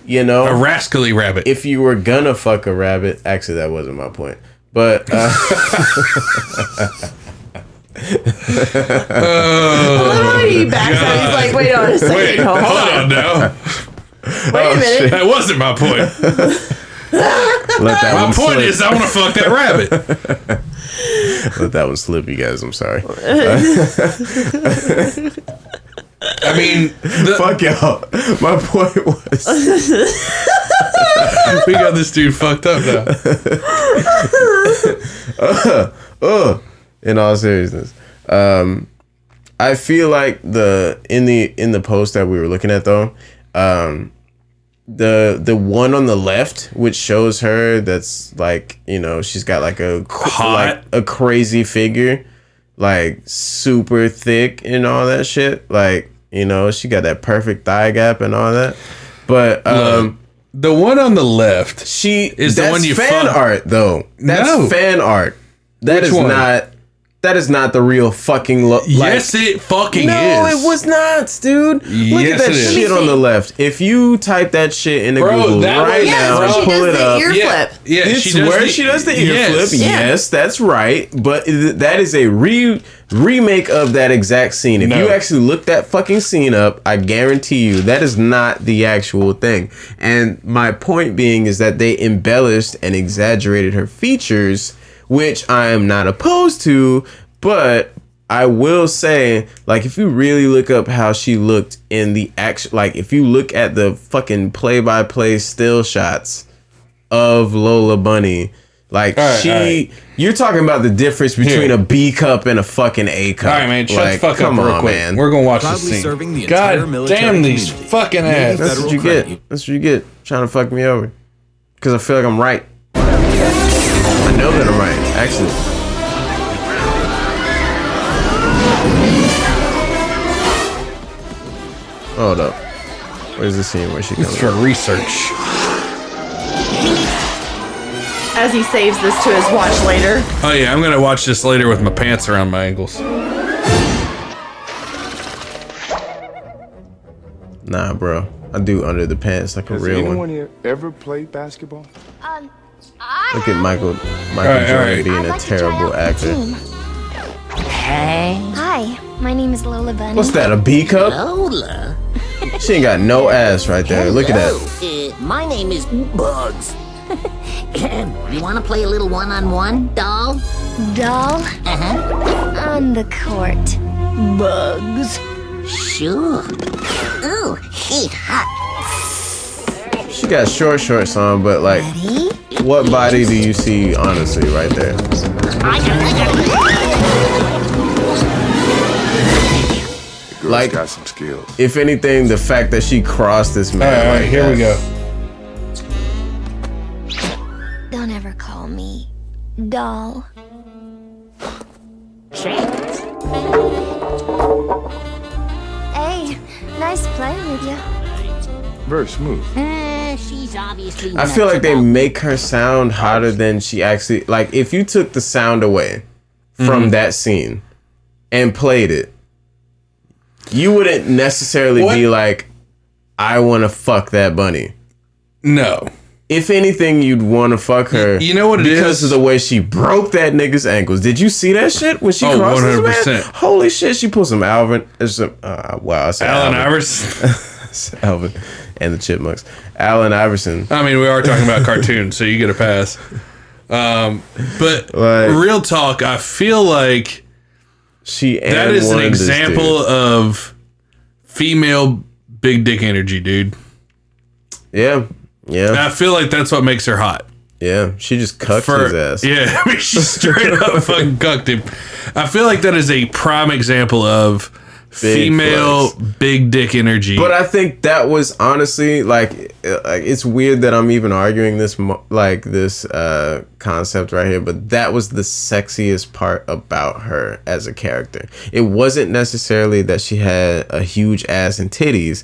B: you know,
C: a rascally rabbit.
B: if you were gonna fuck a rabbit, actually that wasn't my point. But uh,
A: I love how he backs out. He's like, wait on a second.
C: Wait,
A: hold,
C: hold
A: on.
C: on now.
A: Wait a minute.
C: That wasn't my point. [LAUGHS]
B: let that
C: My
B: one
C: point
B: slip.
C: is, I want to fuck that rabbit. [LAUGHS]
B: let that one slip, you guys. I'm sorry. [LAUGHS]
C: I mean, the,
B: Fuck y'all. My point was.
C: we got this dude fucked up now. [LAUGHS]
B: uh, in all seriousness um i feel like the in the in the post that we were looking at though um the the one on the left which shows her that's like you know she's got like a
C: Hot.
B: like a crazy figure like super thick and all that shit like you know she got that perfect thigh gap and all that but um
C: The one on the left.
B: she
C: Is the one you
B: fan
C: fuck-
B: art though. That's
C: No.
B: fan art. That
C: Which
B: is
C: one?
B: not. That is not the real fucking look.
C: yes, it fucking
B: no,
C: is.
B: it was not, dude. Look
C: Yes,
B: at that
C: it is.
B: shit on the left. If you type that shit into
C: Bro,
B: Google
C: that
B: right
C: was-
A: Yeah,
B: now,
A: that's she
B: pull
A: does
B: it
A: the
B: up.
A: ear
C: Yeah,
A: flip.
C: yeah.
B: It's
C: she does
B: where
C: the-
B: she does the ear
C: yes.
B: flip.
A: Yeah.
B: Yes, that's right. But that is a re remake of that exact scene. If
C: No.
B: you actually look that fucking scene up, I guarantee you that is not the actual thing. And my point being is that they embellished and exaggerated her features, which I am not opposed to, but I will say, like, if you really look up how she looked in the action, like, if you look at the fucking play by play still shots of Lola Bunny, like,
C: All right,
B: she,
C: all right.
B: you're talking about the difference between
C: Here.
B: a B cup and a fucking A cup.
C: All right, man. Shut
B: Like,
C: the fuck
B: come
C: up real
B: on,
C: quick.
B: man.
C: We're gonna watch this scene.
F: serving the entire
C: God
F: military
C: damn these
F: community.
C: fucking
F: Navy
C: ass.
B: That's what you
F: credit.
B: get. That's what you get. Trying to fuck me over. Because I feel like I'm right. I know that I'm right, actually. Hold up. Where's the scene where she comes?
C: for research.
A: As he saves this to his watch later.
C: Oh yeah, I'm gonna watch this later with my pants around my ankles.
B: Nah, bro. I do under the pants like a real one.
G: Has
B: real
G: anyone
B: one.
G: here ever played basketball?
H: Um, I
B: Look at Michael Michael
C: Alright,
B: Jordan
C: alright.
B: being
H: I'd
B: a
H: like
B: terrible
H: out
B: actor.
H: team. Hi, my name is Lola Bunny.
B: What's that? A B cup?
I: Lola.
B: She ain't got no ass right there. Look at that.
I: Uh, my name is Bugs. [LAUGHS] you want to play a little one-on-one, doll?
H: Doll
I: Uh-huh.
H: on the court. Bugs.
I: Sure. Ooh, hey, hot.
B: She got short shorts on, but like,
H: Ready?
B: what body do you see honestly right there?
I: I got, I got.
G: The
B: Like-
G: got some skills.
B: If anything, the fact that she crossed this man.
C: all right,
B: like
C: here we go.
H: Don't Don't ever call me doll.
I: Chance.
H: Hey, nice playing with you.
G: Very smooth.
I: Uh, she's obviously.
B: I feel like they
I: about-
B: make her sound hotter than she actually like if you took the sound away from
C: Mm-hmm.
B: that scene and played it, you wouldn't necessarily
C: What?
B: be like, I wanna fuck that bunny.
C: No.
B: If anything, you'd want to fuck her.
C: you know what it
B: because
C: is?
B: of the way she broke that nigga's ankles. Did you see that shit when she
C: Oh,
B: crossed his man?
C: 100%.
B: Holy shit! She pulled some Alvin. uh, Some, uh, wow, I said
C: Allen
B: Alvin.
C: Iverson. [LAUGHS]
B: Alvin and the Chipmunks. Allen Iverson.
C: I mean, we are talking about cartoons, so you get a pass. Um, but
B: Like-
C: real talk, I feel like
B: she
C: that is an example of female big dick energy, dude.
B: Yeah, yeah,
C: I feel like that's what makes her hot.
B: yeah. She just cucked
C: For
B: his ass. [LAUGHS]
C: yeah, I mean, she straight up [LAUGHS] fucking cucked him. I feel like that is a prime example of female big dick energy.
B: But I think that was honestly like, like it's weird that I'm even arguing this like this uh, concept right here. But that was the sexiest part about her as a character. It wasn't necessarily that she had a huge ass and titties.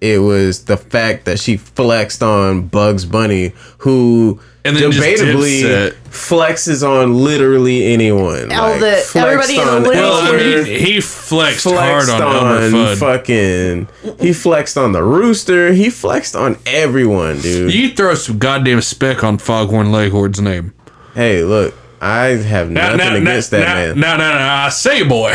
B: It was the fact that she flexed on Bugs Bunny, who
C: And
B: debatably flexes on literally anyone.
A: All
B: Like,
A: the-
B: flexed
A: everybody in the
B: on
C: well, I mean, he flexed,
B: flexed
C: hard on,
B: on, fucking. He flexed on the rooster. He flexed on everyone, dude.
C: You throw some goddamn speck on Foghorn Leghorn's name.
B: hey, look, I have nothing against that man.
C: No, no, no. I say, boy.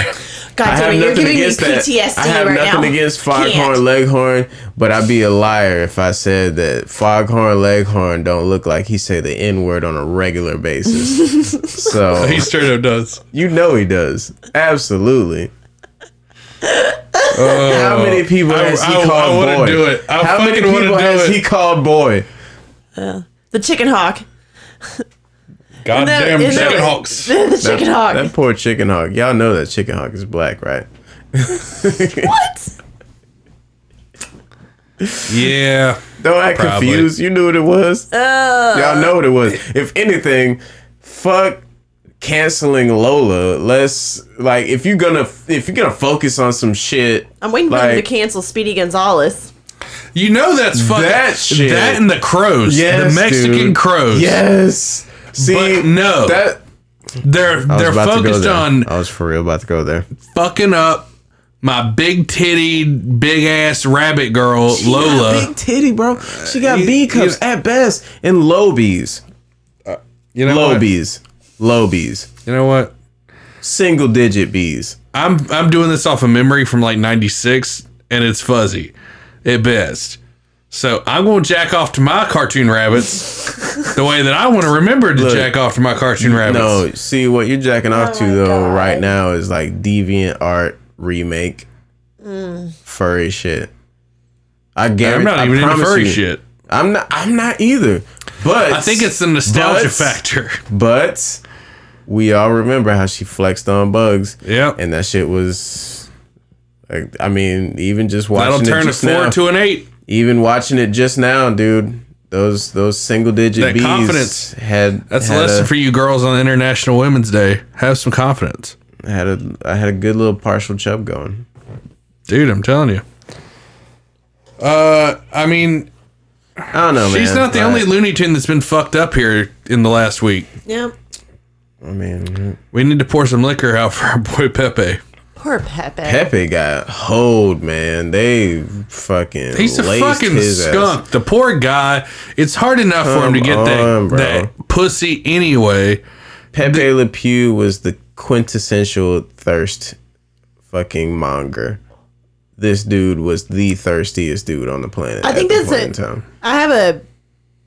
A: God
B: I have
A: damn it, you're
B: nothing
A: giving me
B: against that.
A: PTSD
B: I have
A: right
B: nothing
A: now.
B: against Foghorn
A: Can't.
B: Leghorn, but I'd be a liar if I said that Foghorn Leghorn don't look like he say the N word on a regular basis. [LAUGHS] so [LAUGHS]
C: He straight up does.
B: you know he does. Absolutely. Oh. How many people
C: I-
B: has he
C: I- I
B: called
C: wouldn't
B: boy?
C: do it. I
B: How many
C: fucking wouldn't
B: people
C: do
B: has
C: it.
B: he called boy?
A: Uh, the chicken hawk.
C: Goddamn
A: Isn't [LAUGHS] that-
C: chicken hawks.
A: the chicken hawk.
B: That poor chicken hawk. Y'all know that chicken hawk is black, right? [LAUGHS]
A: what? [LAUGHS]
C: Yeah.
B: Don't act
C: Probably.
B: confused. You knew what it was. Y'all know what it was. If anything, fuck canceling Lola. Let's like if you're gonna if you're gonna focus on some shit.
A: I'm waiting for them to cancel Speedy Gonzales.
C: You know that's fucking
B: That shit.
C: That and the crows,
B: Yes,
C: the Mexican
B: dude.
C: crows.
B: Yes. See,
C: But no.
B: that
C: they're they're
B: about to go
C: focused on
B: I was for real about to go there.
C: fucking up my big titty, big ass rabbit girl Lola.
B: big titty, bro. She got
C: you-
B: B cups at best and low B's.
C: Uh, you know
B: Low
C: what?
B: B's. Low B's.
C: You know what?
B: Single digit B's.
C: I'm I'm doing this off of memory from like '96, and it's fuzzy at best. So I'm going to jack off to my cartoon rabbits [LAUGHS] the way that I want to remember to
B: Look,
C: jack off to my cartoon rabbits.
B: No, see what you're jacking off
A: Oh
B: to though right now is like deviant art remake mm. furry shit. I guarantee.
C: I'm not
B: I
C: even into
B: promise
C: furry
B: you,
C: shit.
B: I'm not. I'm not either. But
C: I think it's the nostalgia
B: but-
C: factor.
B: But we all remember how she flexed on bugs.
C: Yeah,
B: and that shit was. Like, I mean, even just watching
C: That'll
B: it
C: turn a four
B: now,
C: to an eight.
B: Even watching it just now, dude. Those those single digit
C: That
B: B's
C: confidence.
B: had
C: That's a lesson
B: a-
C: for you girls on International Women's Day. Have some confidence,
B: I had a I had a good little partial chub going.
C: dude. I'm telling you. Uh, I mean,
B: I don't know,
C: she's
B: man.
C: not the
B: Like,
C: only Looney Tune that's been fucked up here in the last week.
A: Yep.
B: I mean,
C: We need to pour some liquor out for our boy Pepe.
A: Poor Pepe.
B: Pepe got hold, man. They fucking
C: He's a
B: laced
C: fucking
B: his ass.
C: skunk. The poor guy. It's hard enough for him to get
B: on,
C: that,
B: bro.
C: that pussy anyway.
B: Pepe Le Pew was the quintessential thirst fucking monger. This dude was the thirstiest dude on the planet.
A: I think
B: at the
A: that's
B: point
A: it.
B: in time.
A: I have a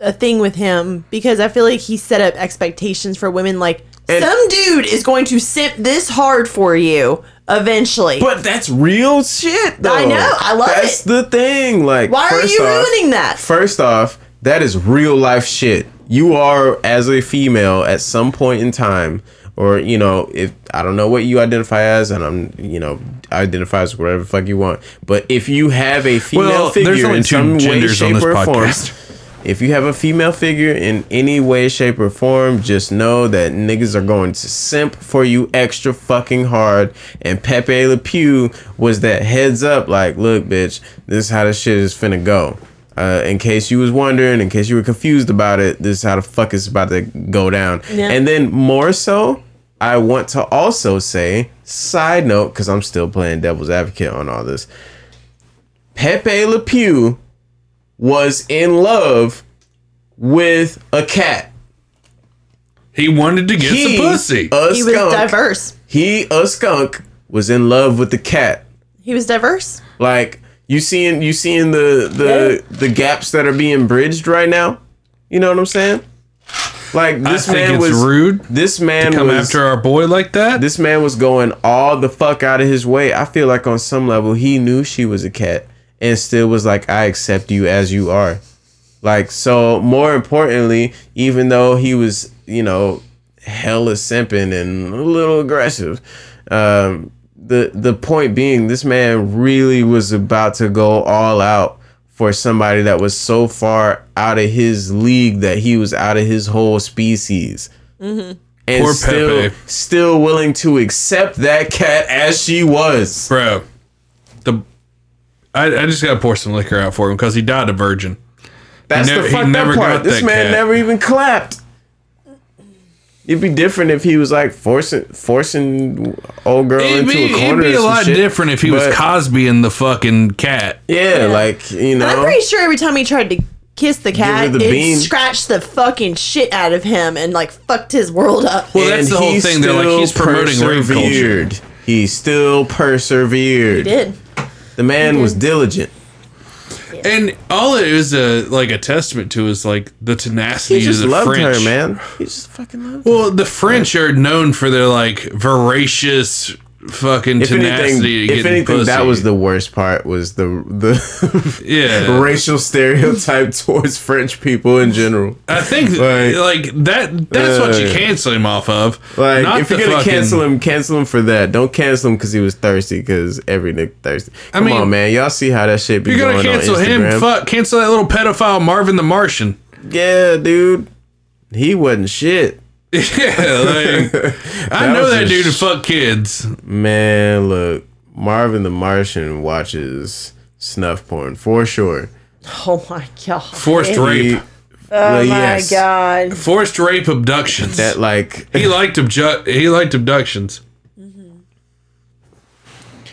A: a thing with him because I feel like he set up expectations for women like
B: And-
A: some dude is going to simp this hard for you eventually.
B: But that's real shit, though.
A: I know, I love
B: That's
A: it.
B: That's the thing. Like,
A: Why are you
B: off-
A: ruining that?
B: First off, that is real life shit. You are, as a female, at some point in time, or you know, if I don't know what you identify as, and I'm, you know, identify as whatever the fuck you want. But if you have a female
C: Well, there's
B: figure
C: only
B: in
C: two
B: some way,
C: genders on
B: shape,
C: this
B: or form,
C: podcast.
B: If you have a female figure in any way, shape, or form, just know that niggas are going to simp for you extra fucking hard. And Pepe Le Pew was that heads up, like, look, bitch, this is how this shit is finna go. Uh, in case you was wondering, in case you were confused about it, this is how the fuck it's about to go down.
A: Yeah.
B: And then more so, I want to also say, side note, because I'm still playing devil's advocate on all this. Pepe Le Pew was in love with a cat.
C: He wanted to get
B: He,
C: some pussy.
B: A
A: He was diverse.
B: He, a skunk, was in love with the cat.
A: He was diverse.
B: Like you seeing you seeing the the the gaps that are being bridged right now. You know what I'm saying? Like
C: I
B: this
C: think
B: man
C: it's
B: was
C: rude
B: This man
C: to come
B: was
C: after our boy like that.
B: this man was going all the fuck out of his way. I feel like on some level he knew she was a cat and still was like, I accept you as you are. Like so more importantly, even though he was, you know, hella simping and a little aggressive, um, the the point being this man really was about to go all out for somebody that was so far out of his league that he was out of his whole species and
C: Poor
B: still
C: Pepe.
B: still willing to accept that cat as she was.
C: Bro, the I, I just gotta pour some liquor out for him because he died a virgin.
B: That's
C: never-
B: the
C: he
B: fucked up part.
C: got
B: This man
C: cat.
B: never even clapped. It'd be different if he was like forcing forcing old girl
C: It'd
B: into
C: be,
B: a corner.
C: it'd
B: be
C: a lot
B: shit.
C: different if he was Cosby and the fucking cat.
B: Yeah, like you know.
A: I'm pretty sure every time he tried to kiss the cat,
B: the
A: it
B: bean.
A: scratched the fucking shit out of him and like fucked his world up.
C: Well, that's the whole thing. They're like,
B: still
C: he's promoting rape culture.
B: persevered. He still persevered.
A: he did.
B: The man was diligent.
C: And all it is a like a testament to is like the tenacity
B: He
C: of the
B: loved
C: French.
B: her, man. He just fucking loved her.
C: Well, the French are known for their like voracious fucking
B: If anything,
C: tenacity to
B: if anything,
C: pussy.
B: that was the worst part. Was the the [LAUGHS]
C: yeah. [LAUGHS]
B: racial stereotype [LAUGHS] towards French people in general.
C: I think
B: Like-
C: like, that. That's what you
B: Uh,
C: cancel him off of.
B: Like,
C: Not
B: if you're gonna
C: fucking-
B: cancel him, cancel him for that. Don't cancel him because he was thirsty. Because every nigga thirsty.
C: I
B: Come
C: mean,
B: on, man. Y'all see how that shit be
C: you're
B: going
C: gonna cancel him. Fuck, cancel that little pedophile Marvin the Martian.
B: Yeah, dude. He wasn't shit. [LAUGHS]
C: Yeah, like, [LAUGHS] I know that
B: a
C: dude to
B: sh-
C: fuck kids.
B: Man, look, Marvin the Martian watches snuff porn for sure. [LAUGHS]
A: Oh my god.
C: Forced rape,
A: Oh
B: well,
A: my god.
C: forced rape abductions.
B: That like
C: he liked abju- He liked abductions. Mm-hmm.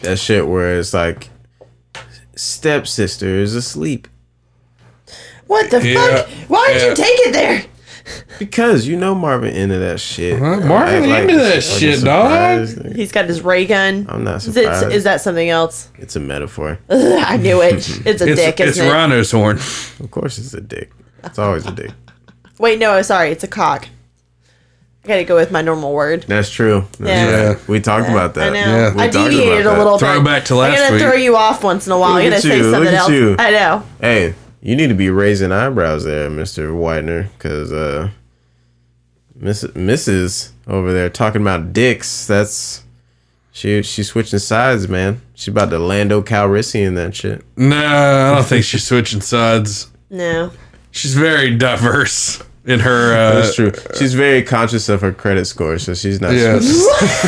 B: that shit where it's like stepsister is asleep
A: What the
C: Yeah.
A: fuck? Why'd
C: Yeah.
A: you take it there?
B: Because you know Marvin into that shit.
C: huh Marvin
B: Act
C: into that
B: like
C: shit,
B: dog.
A: He's got his ray gun.
B: I'm not
A: Is, it,
B: surprised.
A: is that something else? [LAUGHS]
B: It's a metaphor.
A: Ugh, [LAUGHS] I knew it. [LAUGHS] It's a
C: It's,
A: dick,
C: it's
A: isn't it?
C: rhino's horn.
B: Of course, it's a dick. It's always a dick.
A: Wait, no, sorry, it's a cock. I gotta go with my normal word.
B: That's true. That's
A: Yeah.
B: right. We talked about that.
A: I know.
C: Yeah.
B: We
A: I deviated a
B: that.
A: little bit.
C: Throwback to last
A: I'm gonna
C: week.
A: throw you off once in a while.
B: Look
A: I'm gonna say
B: you, look
A: something
B: at
A: else.
B: you.
A: I know.
B: Hey, you need to be raising eyebrows there, Mister Widener, because uh, Miss Mrs. over there talking about dicks. That's she. She's switching sides, man. She's about to Lando Calrissian that shit.
C: No, I don't think she's switching sides.
A: No.
C: She's very diverse in her. [LAUGHS] Uh,
B: That's true. She's very conscious of her credit score, so she's not.
C: Yes.
B: switching.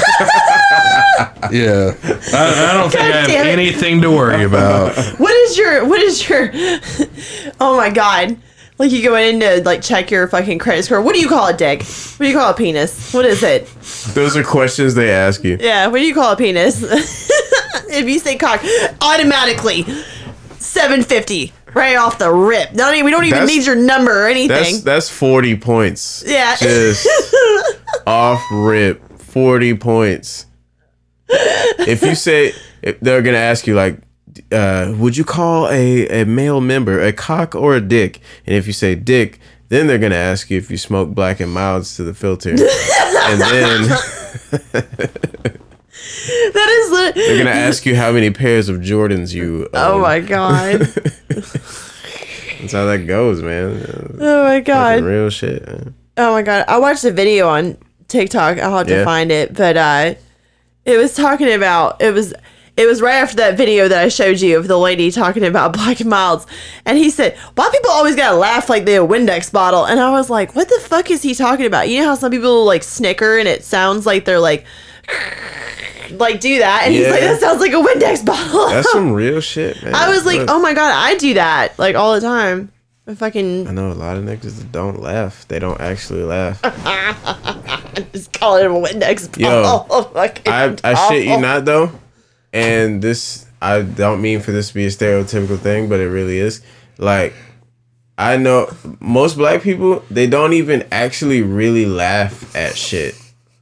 B: [LAUGHS]
C: yeah. I, I don't think I have
A: damn it.
C: anything to worry about.
A: What is your what is your [LAUGHS] Oh my god. Like you go in to uh, like check your fucking credit score. What do you call a dick? What do you call a penis? What is it?
B: Those are questions they ask you.
A: Yeah, what do you call a penis? [LAUGHS] if you say cock, automatically 750 right off the rip. Not even, we don't even
B: That's-
A: need your number or anything.
B: That's that's forty points.
A: Yeah.
B: Just [LAUGHS] off rip, forty points. If you say if they're gonna ask you like, uh, would you call a a male member a cock or a dick? And if you say dick, then they're gonna ask you if you smoke black and milds to the filter, [LAUGHS] and then [LAUGHS]
A: that is lit-
B: they're gonna ask you how many pairs of Jordans you.
A: Oh my god. [LAUGHS]
B: That's how that goes, man.
A: Oh my god.
B: Real shit. man.
A: Oh my god. I watched a video on TikTok. I'll have to
B: Yeah.
A: find it, but uh it was talking about it was it was right after that video that I showed you of the lady talking about [LAUGHS] Black and Milds, and he said, "Why people always gotta laugh like they're a Windex bottle?" And I was like, "What the fuck is he talking about?" You know how some people like snicker and it sounds like they're like, [LAUGHS] like do that, and he's like, "That sounds like a Windex [LAUGHS] bottle."
B: That's some real shit, man.
A: I was like,
B: Look,
A: "Oh my god, I do that like all the time." I fucking
B: I know a lot of niggas don't laugh. They don't actually laugh.
A: just call it a Windex
B: Yo,
A: bottle. Fucking
B: I, I shit you not though, and this I don't mean for this to be a stereotypical thing, but it really is. Like, I know most black people they don't even actually really laugh at shit.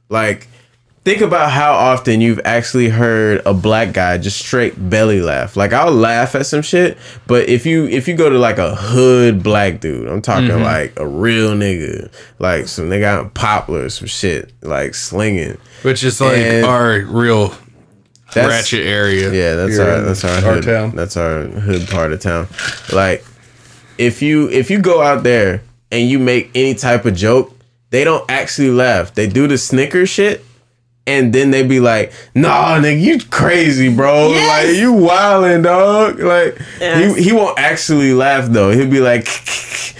B: Like, think about how often you've actually heard a black guy just straight belly laugh. Like, I'll laugh at some shit, but if you if you go to like a hood black dude, I'm talking
C: Mm-hmm.
B: like a real nigga, like some nigga on poplar, some shit, like slinging.
C: Which is like
B: And-
C: our real
B: That's-
C: ratchet area.
B: Yeah, that's
C: here
B: our that's our
C: our
B: hood.
C: town.
B: That's our hood part of town. Like if you if you go out there and you make any type of joke, they don't actually laugh. They do the snicker shit. And then they be like, "Nah, nigga, you crazy, bro.
A: Yes.
B: Like you wildin', dog. Like
A: Yes.
B: he he won't actually laugh though. He'll be like, [LAUGHS]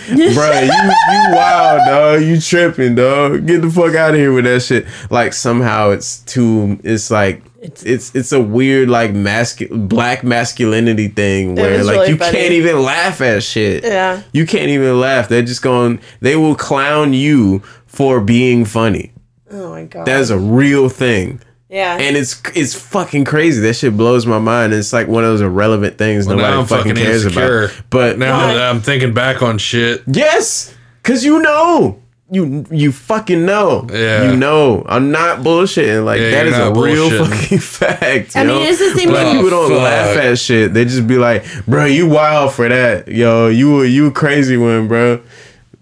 B: [LAUGHS] bro, you you wild, dog. You tripping, dog. Get the fuck out of here with that shit. Like somehow it's too. It's like it's it's, it's a weird like mascu- black masculinity thing where like
A: really
B: you
A: funny.
B: can't even laugh at shit.
A: Yeah.
B: you can't even laugh. They're just going. They will clown you for being funny.
A: Oh my god.
B: That is a real thing.
A: yeah.
B: And it's it's fucking crazy. That shit blows my mind. It's like one of those irrelevant things
C: Well,
B: nobody
C: now I'm
B: fucking
C: fucking
B: cares
C: insecure.
B: about. But
C: Now
A: Why?
C: that I'm thinking back on shit,
B: yes, cause you know, you you fucking know.
C: Yeah.
B: you know. I'm not bullshitting. Like
C: Yeah,
B: that a real fucking [LAUGHS] fact.
A: I
B: yo.
A: mean, it's the same
B: Black
A: thing-
B: people don't
C: fuck.
B: laugh at shit. They just be like, bro, you wild for that. Yo, you a you a crazy one, bro.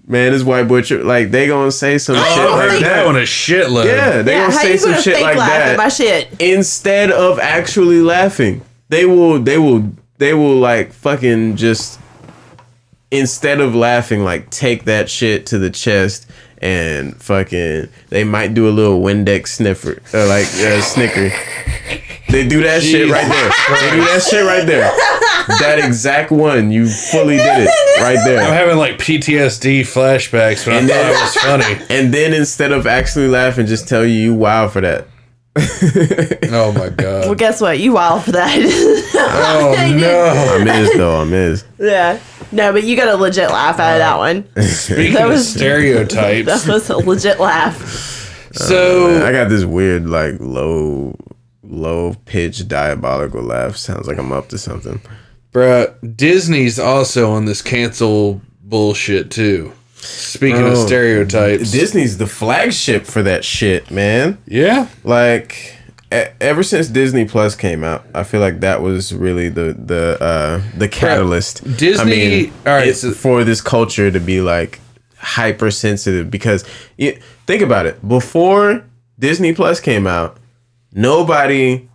B: Man, this white boy trip. Like they gonna say some shit
C: oh,
B: like
C: like
B: that.
C: that on a shitload.
B: yeah, they
A: yeah,
B: gonna say some
A: gonna
B: shit like that
A: my shit?
B: instead of actually laughing. They will they will they will like fucking just instead of laughing like take that shit to the chest and fucking they might do a little Windex sniffer or like uh, snicker. They do that shit right there. They do that shit right there. That exact one, you fully did it right there.
C: I'm having like PTSD flashbacks, but I
B: And
C: thought
B: then-
C: it was funny.
B: And then instead of actually laughing, just tell you you wow for that.
C: Oh my god.
A: Well, guess what? You wild for that. [LAUGHS]
C: Oh [LAUGHS] no.
B: I missed is though. I missed.
A: yeah. No, but you got a legit laugh out of that one.
C: Speaking
A: That
C: of
A: was-
C: stereotypes, [LAUGHS]
A: That was a legit laugh.
C: so oh,
B: I got this weird, like low, low pitch diabolical laugh. Sounds like I'm up to something.
C: Bruh, Disney's also on this cancel bullshit too. Speaking of
B: Bro,
C: stereotypes,
B: Disney's the flagship for that shit, man.
C: yeah,
B: Like ever since Disney Plus came out, I feel like that was really the the uh the catalyst.
C: Disney- all right,
B: it-
C: so-
B: for this culture to be like hypersensitive because you, think about it. Before Disney Plus came out, nobody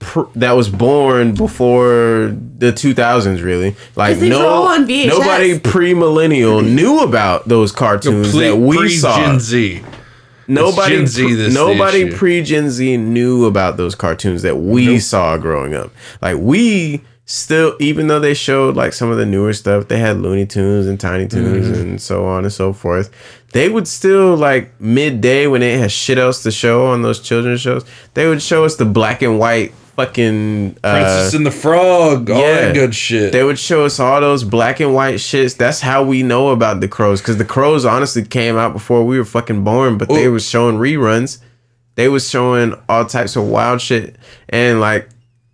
B: pr- that was born before the 2000s really like
A: 'Cause these were all
B: no
A: on VHS.
B: nobody pre-millennial knew about those cartoons that we
C: pre
B: saw
C: Gen Z.
B: nobody
C: Gen Z
B: pre- nobody pre Gen Z knew about those cartoons that we saw growing up. Like we still, even though they showed like some of the newer stuff, they had Looney Tunes and Tiny Toons
C: Mm-hmm.
B: and so on and so forth. They would still like midday when they had shit else to show on those children's shows. They would show us the black and white fucking uh,
C: Princess and the Frog, all
B: yeah.
C: that good shit.
B: they would show us all those black and white shits. That's how we know about the crows. Because the crows honestly came out before we were fucking born, but they
C: Well-
B: was showing reruns. They was showing all types of wild shit. And like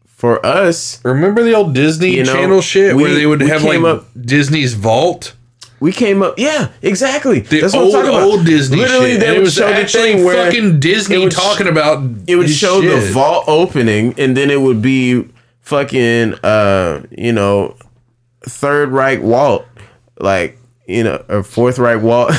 B: for us,
C: Remember the old Disney
B: You know,
C: Channel shit where they would have like
B: up-
C: Disney's Vault?
B: We came up. Yeah, exactly.
C: The
B: That's what I'm
C: old
B: talking about.
C: old Disney
B: Literally,
C: shit.
B: they
C: and
B: would show the thing where
C: fucking Disney
B: would
C: talking about
B: it would show the vault opening and then it would be fucking uh you know third Reich Walt like you know a fourth Reich Walt [LAUGHS]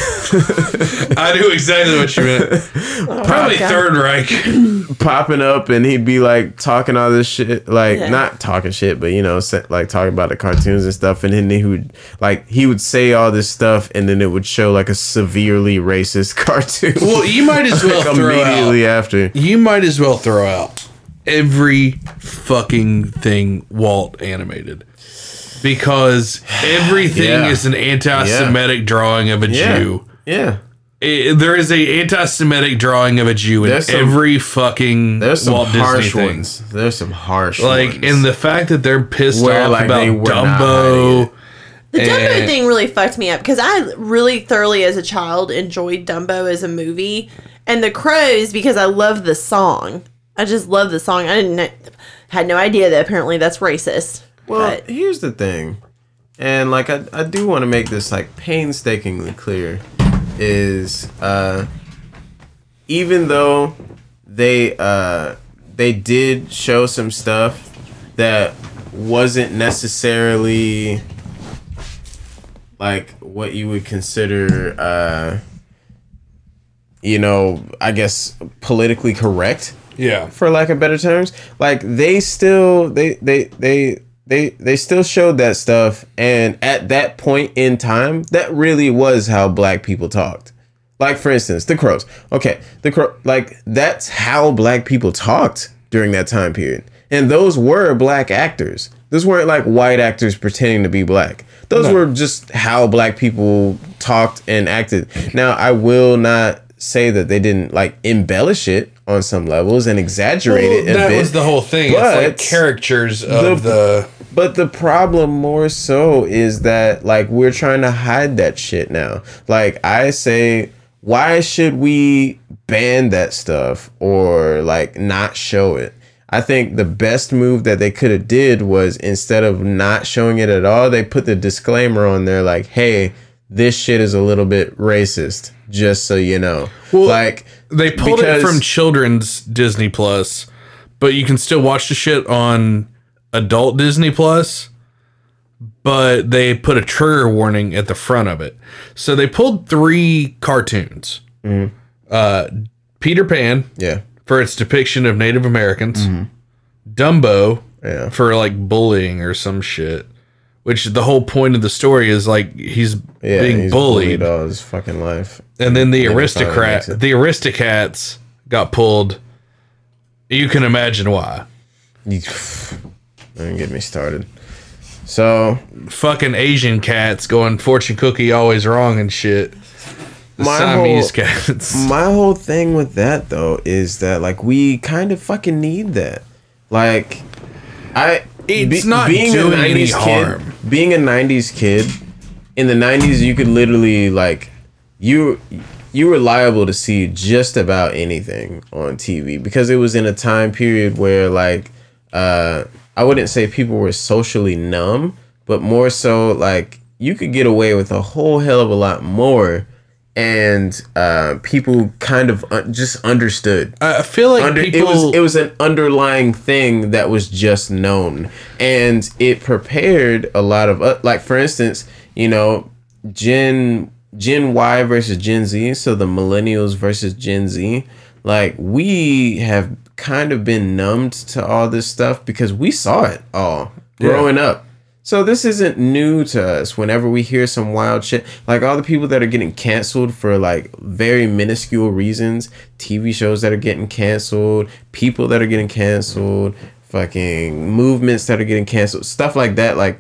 C: I knew exactly what you meant. [LAUGHS] Probably
A: God.
C: Third Reich. [CLEARS THROAT]
B: popping up and he'd be like talking all this shit like
A: Yeah.
B: not talking shit but you know like talking about the cartoons and stuff and then he would like he would say all this stuff and then it would show like a severely racist [LAUGHS] cartoon
C: Well, you might as well
B: like
C: throw out.
B: immediately after
C: You might as well throw out every fucking thing Walt animated. Because everything
B: Yeah.
C: is an anti-Semitic drawing of a
B: Yeah.
C: Jew.
B: Yeah.
C: I- there is a anti-Semitic drawing of a Jew in
B: There's some-
C: every fucking
B: There's some
C: Walt Disney
B: harsh
C: thing.
B: ones. There's some harsh
C: Like,
B: ones.
C: and the fact that they're pissed
B: Where,
C: off
B: like,
C: about
B: they were not hiding
C: Dumbo.
B: it.
A: The Dumbo thing really fucked me up because I really thoroughly, as a child, enjoyed Dumbo as a movie, and The Crows because I love the song. I just love the song. I didn't had no idea that apparently that's racist.
B: Well,
A: but
B: here's the thing, and like I, I do want to make this like painstakingly clear, is uh, even though they uh, they did show some stuff that wasn't necessarily like what you would consider uh, you know I guess politically correct
C: Yeah.
B: for lack of better terms like they still they they they they they still showed that stuff and at that point in time that really was how black people talked. Like for instance the crows. Okay the crow like that's how black people talked during that time period. And those were black actors. Those weren't like white actors pretending to be black. Those were just how black people talked and acted. Now i will not say that they didn't like embellish it on some levels and exaggerate it a
C: that
B: bit
C: was the whole thing. it's
B: but
C: like caricatures of
B: the-
C: the,
B: but the problem more so is that like we're trying to hide that shit now. Like I say, why should we ban that stuff or like not show it? I think the best move that they could have did was instead of not showing it at all, they put the disclaimer on there like, "Hey, this shit is a little bit racist, just so you know."
C: Well,
B: like
C: they pulled it from children's Disney Plus, but you can still watch the shit on adult Disney Plus. But they put a trigger warning at the front of it. So they pulled three cartoons. Uh, Peter Pan
B: yeah.
C: for its depiction of Native Americans, Dumbo
B: Mm-hmm. Yeah.
C: for like bullying or some shit. Which the whole point of the story is like he's
B: Yeah,
C: being
B: he's
C: bullied,
B: all his fucking life.
C: and then the
B: finally Aristocat,
C: the Aristocats got pulled. You can imagine why. [SIGHS]
B: Don't get me started. So
C: Fucking Asian cats going fortune cookie always wrong and shit. The
B: My
C: Siamese
B: whole-
C: cats. [LAUGHS]
B: my whole thing with that though is that like we kind of fucking need that. Like I
C: It's not doing any harm.
B: kid, being a 90s kid in the 90s you could literally like you you were liable to see just about anything on TV because it was in a time period where like uh I wouldn't say people were socially numb, but more so like you could get away with a whole hell of a lot more and uh people kind of un- just understood.
C: I feel like
B: under
C: people.
B: it was it was an underlying thing that was just known. And it prepared a lot of uh, like for instance you know gen gen y versus gen z so the millennials versus gen z like we have kind of been numbed to all this stuff because we saw it all growing up so this isn't new to us. Whenever we hear some wild shit, like all the people that are getting canceled for like very minuscule reasons, TV shows that are getting canceled, people that are getting canceled, fucking movements that are getting canceled, stuff like that. Like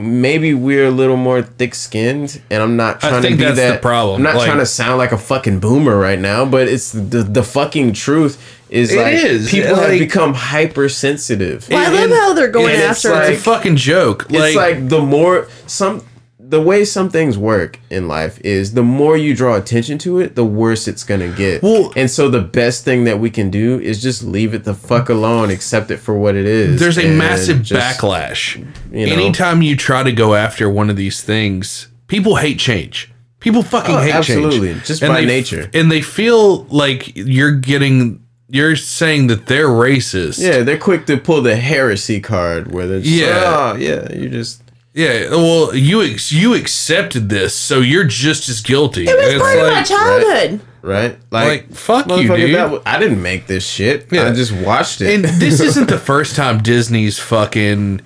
B: maybe we're a little more thick-skinned, and I'm not
C: I
B: trying to be
C: that's
B: that.
C: the problem.
B: I'm not
C: Like-
B: trying to sound like a fucking boomer right now, but it's the the fucking truth. Is
C: It
B: like
C: is,
B: people have become hypersensitive.
A: Well, I love how they're going
B: and it's
A: after.
B: like-
C: it's a fucking joke.
B: it's like the more some the way some things work in life is the more you draw attention to it, the worse it's gonna get.
C: Well-
B: and so the best thing that we can do is just leave it the fuck alone, accept it for what it is.
C: there's a massive
B: just-
C: backlash.
B: you know.
C: Anytime you try to go after one of these things, people hate change. People fucking
B: Oh,
C: hate
B: absolutely.
C: change.
B: Just
C: And
B: by
C: they-
B: nature.
C: And they feel like you're getting, you're saying that they're racist.
B: Yeah, they're quick to pull the heresy card where they're just,
C: Yeah.
B: yeah, yeah, you just
C: Yeah. Well, you ex- you accepted this, so you're just as guilty.
A: it was
C: It's
A: part of my
C: like-
A: childhood.
B: right,
C: Like, fuck you,
B: motherfucker,
C: dude.
B: that w- I didn't make this shit.
C: Yeah.
B: I just watched it.
C: And [LAUGHS] this isn't the first time Disney's fucking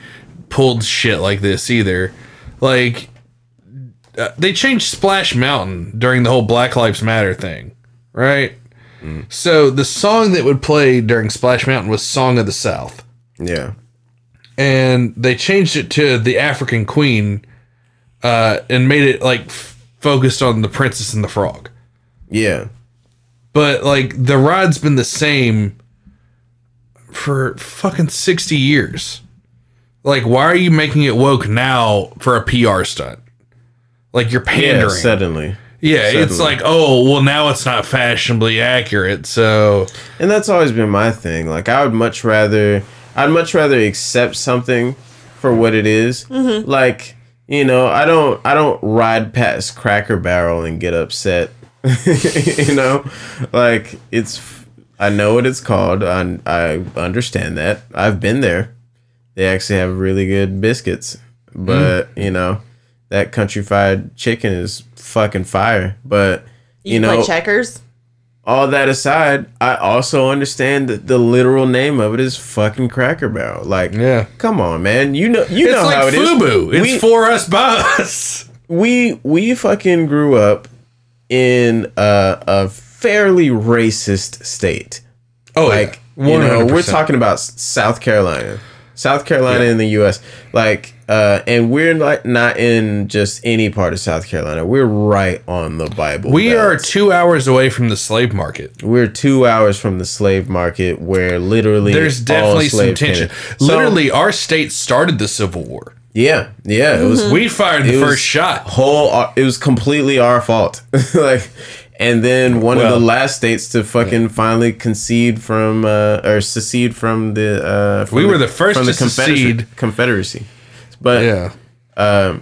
C: pulled shit like this either. Like, uh, they changed Splash Mountain during the whole Black Lives Matter thing, right? So the song that would play during Splash Mountain was "Song of the South,"
B: Yeah.
C: And they changed it to "The African Queen," uh, and made it like f- focused on the Princess and the Frog.
B: Yeah.
C: But like the ride's been the same for fucking 60 years. Like, why are you making it woke now for a PR stunt? Like you're
B: Yeah.
C: pandering.
B: Suddenly.
C: Yeah, it's like, oh, well, now it's not fashionably accurate. So,
B: And that's always been my thing. Like I would much rather I'd much rather accept something for what it is. Mm-hmm. Like, you know, I don't I don't ride past Cracker Barrel and get upset. [LAUGHS] you know? Like it's I know what it's called. I I understand that. I've been there. They actually have really good biscuits. But, mm-hmm. you know, that country fried chicken is fucking fire. But
A: You,
B: you know,
A: play checkers?
B: All that aside, I also understand that the literal name of it is fucking Cracker Barrel. Like,
C: Yeah.
B: come on, man. You know, you
C: it's
B: know
C: like
B: how it is.
C: FUBU. It's
B: we,
C: for us by us.
B: we we fucking grew up in a, a fairly racist state.
C: Oh,
B: Like,
C: yeah.
B: you know, we're talking about South Carolina, South Carolina in the U.S. Like, uh, and we're like not in just any part of South Carolina. We're right on the Bible.
C: We
B: Belt.
C: are two hours away from the slave market.
B: We're two hours from the slave market, where literally
C: There's definitely some tension.
B: So-
C: Literally, our state started the Civil War.
B: yeah, yeah. It was
C: We fired the first shot.
B: whole. uh, It was completely our fault. [LAUGHS] like, and then one of the last states to fucking finally concede from uh, or secede from the. Uh, from
C: We were the first
B: from
C: to
B: Confederacy-
C: secede.
B: Confederacy, but
C: Yeah.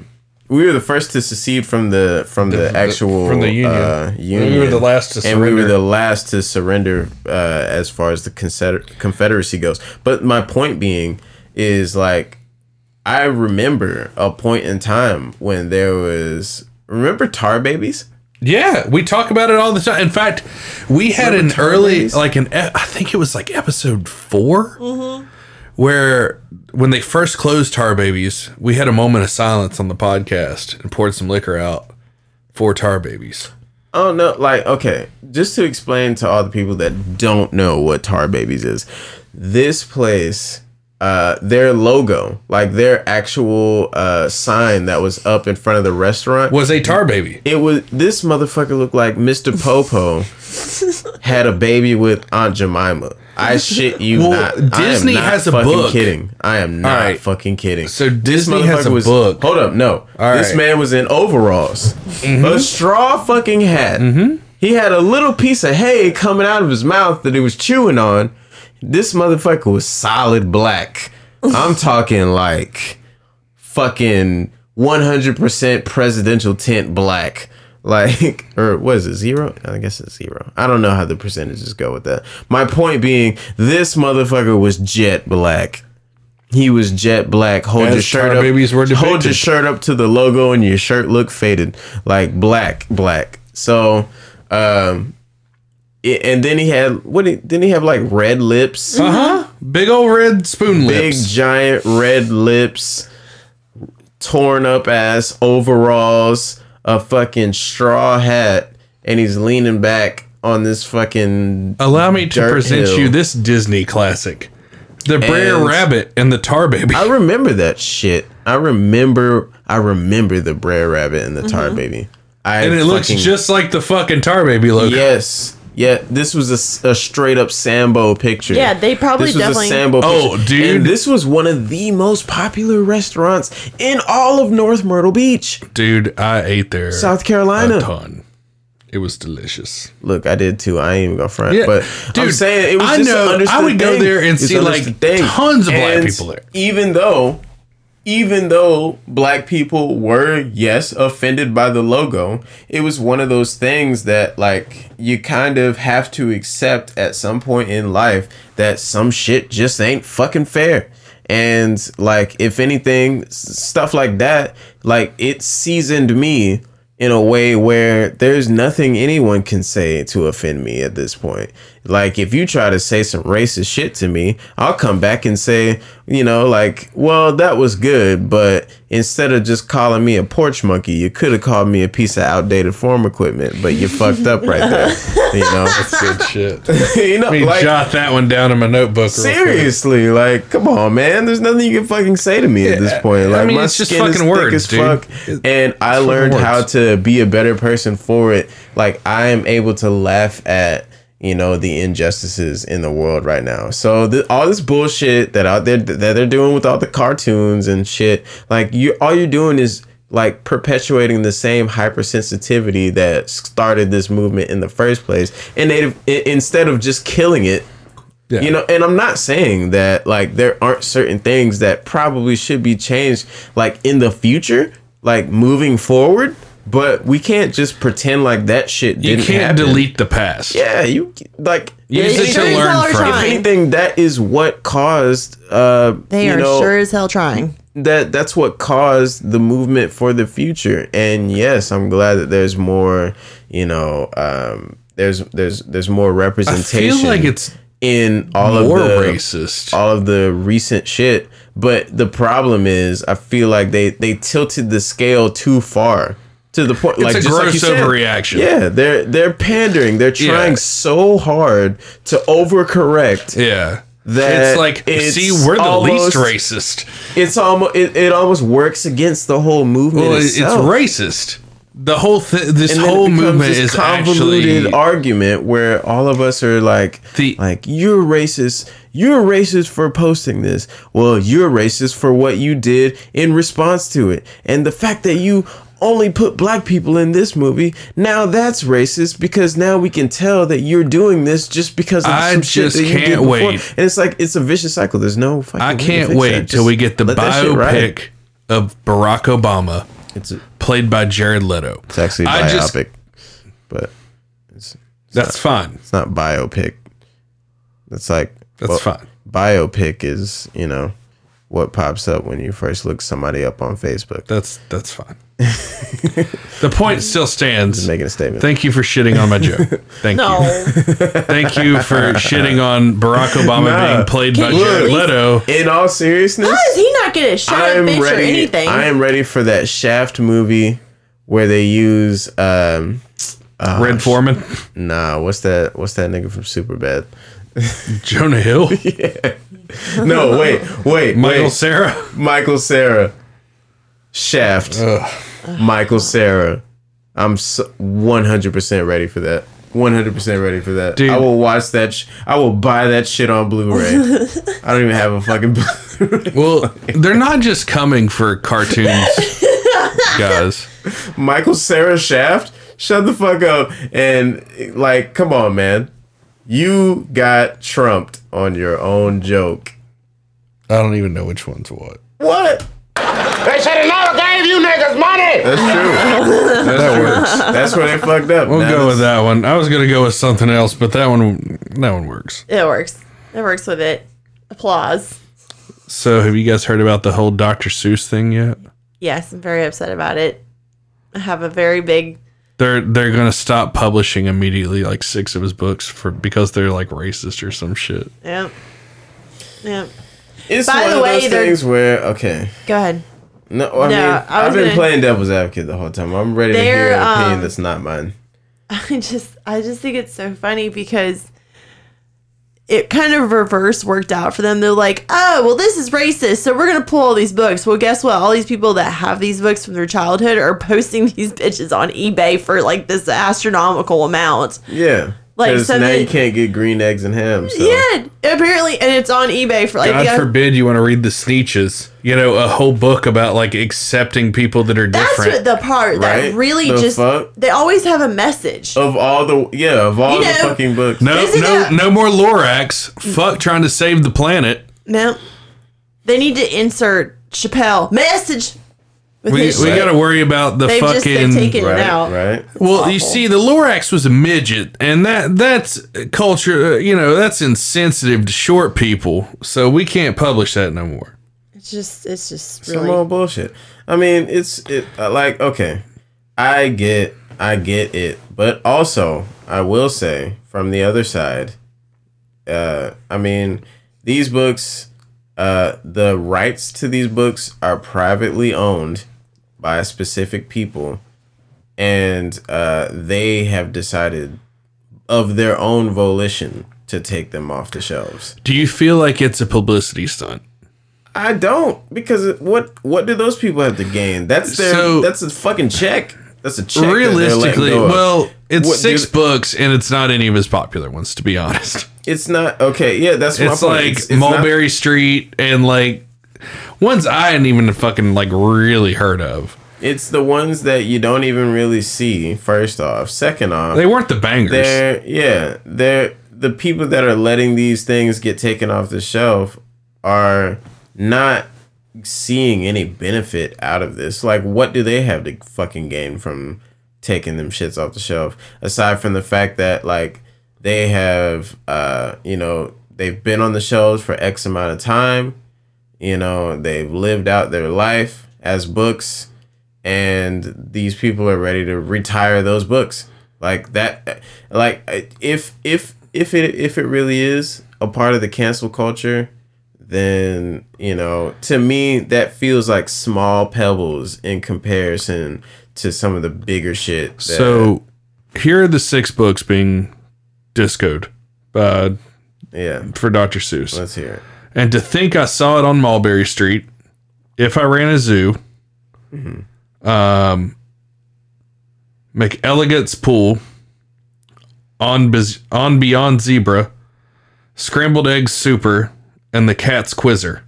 B: we were the first to secede from the from the,
C: the-
B: actual
C: from the Union.
B: Uh,
C: We were the last to
B: and we were the last to surrender uh, as far as the Confeder- Confederacy goes. But my point being is like I remember a point in time when there was remember tar babies.
C: Yeah, we talk about it all the time. In fact, we had
B: Remember
C: an early,
B: Babies?
C: like an, I think it was like episode 4 where when they first closed Tar Babies, we had a moment of silence on the podcast and poured some liquor out for Tar Babies.
B: Oh no, like okay, just to explain to all the people that don't know what Tar Babies is. This place uh their logo, like their actual uh sign that was up in front of the restaurant
C: Was a Tar Baby.
B: it was this motherfucker looked like Mr. Popo [LAUGHS] had a baby with Aunt Jemima. I shit you
C: Well,
B: not.
C: Disney has a book.
B: kidding. I am not
C: right.
B: fucking kidding.
C: So Disney has a
B: was,
C: book.
B: Hold up, no.
C: All
B: this
C: right.
B: man was in overalls, mm-hmm. a straw fucking hat. Mm-hmm. He had a little piece of hay coming out of his mouth that he was chewing on. This motherfucker was solid black. I'm talking like fucking 100% presidential tint black. Like, [LAUGHS] or what is it, zero? I guess it's zero. I don't know how the percentages go with that. My point being, this motherfucker was jet black. He was jet black. Hold
C: As
B: your shirt up.
C: Babies were
B: hold your shirt up to the logo, and your shirt look faded, like black, black. So, um, it, and then he had what? Did, didn't he have like red lips?
C: Uh huh. Big old red spoon lips.
B: big
C: lips.
B: giant red lips, torn up ass overalls, a fucking straw hat, and he's leaning back on this fucking.
C: Allow me to present
B: hill.
C: you this Disney classic The Brer
B: And-
C: Rabbit and the Tar Baby.
B: I remember that shit. I remember. I remember the Brer Rabbit and the Tar mm-hmm. Baby. I
C: and it looks
B: fucking-
C: just like the fucking Tar Baby logo.
B: Yes. Yeah, this was a straight up Sambo picture.
A: Yeah, they probably
B: this was
A: definitely-
B: a Sambo
C: Oh,
B: picture.
C: dude.
B: And this was one of the most popular restaurants in all of North Myrtle Beach,
C: Dude, I ate there
B: South
C: a
B: Carolina.
C: ton. It was delicious.
B: Look, I did too. I ain't even gonna front.
C: Yeah,
B: but I'm
C: dude,
B: saying it was
C: I
B: just
C: know-
B: an
C: I
B: understood
C: would go there and
B: It's
C: see, like,
B: thing.
C: tons of black people there.
B: Even though, even though black people were yes offended by the logo, it was one of those things that like you kind of have to accept at some point in life that some shit just ain't fucking fair. And like if anything, stuff like that, like it seasoned me in a way where there's nothing anyone can say to offend me at this point. Like if you try to say some racist shit to me, I'll come back and say, you know, like, well, that was good, but instead of just calling me a porch monkey, you could have called me a piece of outdated farm equipment, but you fucked up right there. [LAUGHS] You know, that's
C: Good shit. [LAUGHS]
B: you know,
C: Let me
B: like
C: jot that one down in my notebook. real quick.
B: seriously, like, come on, man. There's nothing you can fucking say to me at this point.
C: I
B: Like,
C: mean,
B: my
C: it's just
B: skin is
C: fucking
B: thick
C: words,
B: as
C: dude.
B: fuck,
C: It-
B: and I learned how to be a better person for it. Like, I am able to laugh at you know the injustices in the world right now. So th- all this bullshit that out there that they're doing with all the cartoons and shit, like you, all you're doing is like perpetuating the same hypersensitivity that started this movement in the first place. And they instead of just killing it,
C: Yeah.
B: you know, and I'm not saying that like there aren't certain things that probably should be changed like in the future, like moving forward. But we can't just pretend like that shit
C: You
B: didn't You
C: can't
B: happen.
C: delete the past.
B: Yeah, you like
C: Use
A: They
C: it to
A: sure as
C: learn
A: are
C: from.
A: trying.
B: if anything, that is what caused. Uh,
A: They
B: you
A: are
B: know,
A: sure as hell trying.
B: that that's what caused the movement for the future. And yes, I'm glad that there's more. You know, um, there's there's there's more
C: I
B: representation.
C: feel like it's
B: in all
C: more
B: of the
C: racist.
B: all of the recent shit. But the problem is, I feel like they they tilted the scale too far to the point. like
C: a
B: just like
C: gross
B: said,
C: overreaction.
B: Yeah, they're they're pandering. They're trying
C: Yeah.
B: so hard to overcorrect.
C: yeah.
B: That
C: it's like,
B: it's
C: see, we're the
B: almost-
C: least racist.
B: It's almost it, it almost works against the whole movement
C: Well, it's racist. The whole thing, this whole movement
B: this
C: is
B: convoluted
C: actually
B: argument where all of us are like,
C: The-
B: like you're racist. You're racist for posting this. Well, you're racist for what you did in response to it, and the fact that you only put black people in this movie. Now that's racist because now we can tell that you're doing this just because of
C: I
B: some shit
C: just
B: that you did
C: can't
B: before.
C: wait.
B: And it's like it's a vicious cycle. There's no fucking.
C: I can't wait till we get the biopic of Barack Obama
B: It's, a,
C: played by Jared Leto.
B: it's actually
C: I just-
B: biopic, but
C: That's fine.
B: it's not biopic. It's like
C: That's
B: well,
C: fine.
B: Biopic is you know what pops up when you first look somebody up on Facebook.
C: That's that's fine. [LAUGHS] the point still stands.
B: Making a statement.
C: Thank you for shitting on my joke. Thank
A: No.
C: you. Thank you for [LAUGHS] shitting on Barack Obama
B: Nah.
C: being played by
A: Can you
C: Jared
A: at least-
C: Leto.
B: In all seriousness,
A: How does he not get a shot
B: I
A: at
B: am
A: bitch or
B: ready.
A: anything?
B: I am ready for that Shaft movie where they use um
C: Red Foreman,
B: nah what's that what's that nigga from Superbad? [LAUGHS]
C: Jonah Hill, yeah.
B: No wait wait
C: Michael
B: wait.
C: Sarah.
B: Michael Cera Shaft Michael Cera. I'm one hundred percent ready for that. One hundred percent ready for that.
C: Dude.
B: I will watch that. Sh- I will buy that shit on Blu-ray. [LAUGHS] I don't even have a fucking. Blu-ray.
C: Well, [LAUGHS] they're not just coming for cartoons, guys.
B: Michael Cera Shaft. Shut the fuck up and like, come on, man. You got trumped on your own joke.
C: I don't even know which one's what.
B: What?
F: They should have never gave you niggas money.
B: That's true. [LAUGHS]
C: That works.
B: That's where they fucked up.
C: We'll
B: Now
C: go with that one. I was gonna go with something else, but that one that one works.
A: it works. It works with it. Applause.
C: So, have you guys heard about the whole Dr. Seuss thing yet?
A: Yes, I'm very upset about it. I have a very big.
C: They're they're gonna stop publishing immediately, like six of his books for because they're like racist or some shit.
A: Yep. Yep.
B: It's
A: By
B: one
A: the
B: of those
A: they're-
B: things where okay.
A: Go ahead.
B: No, I
A: no,
B: mean,
A: I
B: I've been
A: gonna-
B: playing devil's advocate the whole time. I'm ready to hear an opinion
A: um,
B: that's not mine. [LAUGHS]
A: I just I just think it's so funny because it kind of reverse worked out for them. They're like, oh, well, this is racist, so we're gonna pull all these books. Well, guess what? All these people that have these books from their childhood are posting [LAUGHS] these bitches on eBay for like this astronomical amount.
B: Yeah.
A: Like,
B: Because
A: so
B: now
A: they-
B: you can't get green eggs and ham. So.
A: Yeah, apparently, and it's on eBay for like
C: God
A: yeah,
C: forbid you want to read the Sneetches. You know, a whole book about like accepting people that are
A: That's
C: different.
A: That's the part
B: Right?
A: that really
B: The
A: just
B: fuck?
A: they always have a message.
B: Of all the yeah, of all
A: You
B: the fucking books.
C: no, no,
A: it-
C: no more Lorax. Fuck trying to save the planet.
A: No, they need to insert Chappelle message. With
C: We, we got to worry about the
A: They've just they've
C: fucking.
A: taken
B: Right,
A: it out.
B: right.
C: well, you
A: awful.
C: see, the Lorax was a midget, and that that's culture. uh, You know, that's insensitive to short people. So we can't publish that no more.
A: It's just it's just
B: Some old bullshit. I mean, it's it uh, like okay, I get I get it, but also I will say from the other side, uh, I mean, these books uh, the rights to these books are privately owned by specific people, and uh, they have decided of their own volition to take them off the shelves.
C: Do you feel like it's a publicity stunt?
B: I don't because what what do those people have to gain? That's their
C: So-
B: that's a fucking check. That's a check.
C: Realistically, well, it's
B: What
C: six books and it's not any of his popular ones, to be [LAUGHS] honest.
B: It's not okay. Yeah, that's my
C: It's
B: point.
C: like
B: It's- it's not-
C: Mulberry Street and like ones I hadn't even fucking like really heard of.
B: It's the ones that you don't even really see. First off, second off,
C: They weren't the bangers.
B: they're yeah, they're the people that are letting these things get taken off the shelf are not seeing any benefit out of this. Like, what do they have to fucking gain from taking them shits off the shelf? Aside from the fact that like they have, uh, you know, they've been on the shelves for X amount of time. You know, they've lived out their life as books and these people are ready to retire those books like that like if if if it if it really is a part of the cancel culture then you know to me that feels like small pebbles in comparison to some of the bigger shit that,
C: so here are the six books being discoed uh,
B: yeah
C: for Dr. Seuss.
B: let's hear it
C: And to think I saw it on Mulberry Street, if I ran a zoo, um, McElligot's Pool, on Biz- on Beyond Zebra, Scrambled Eggs Super, and the Cat's Quizzer.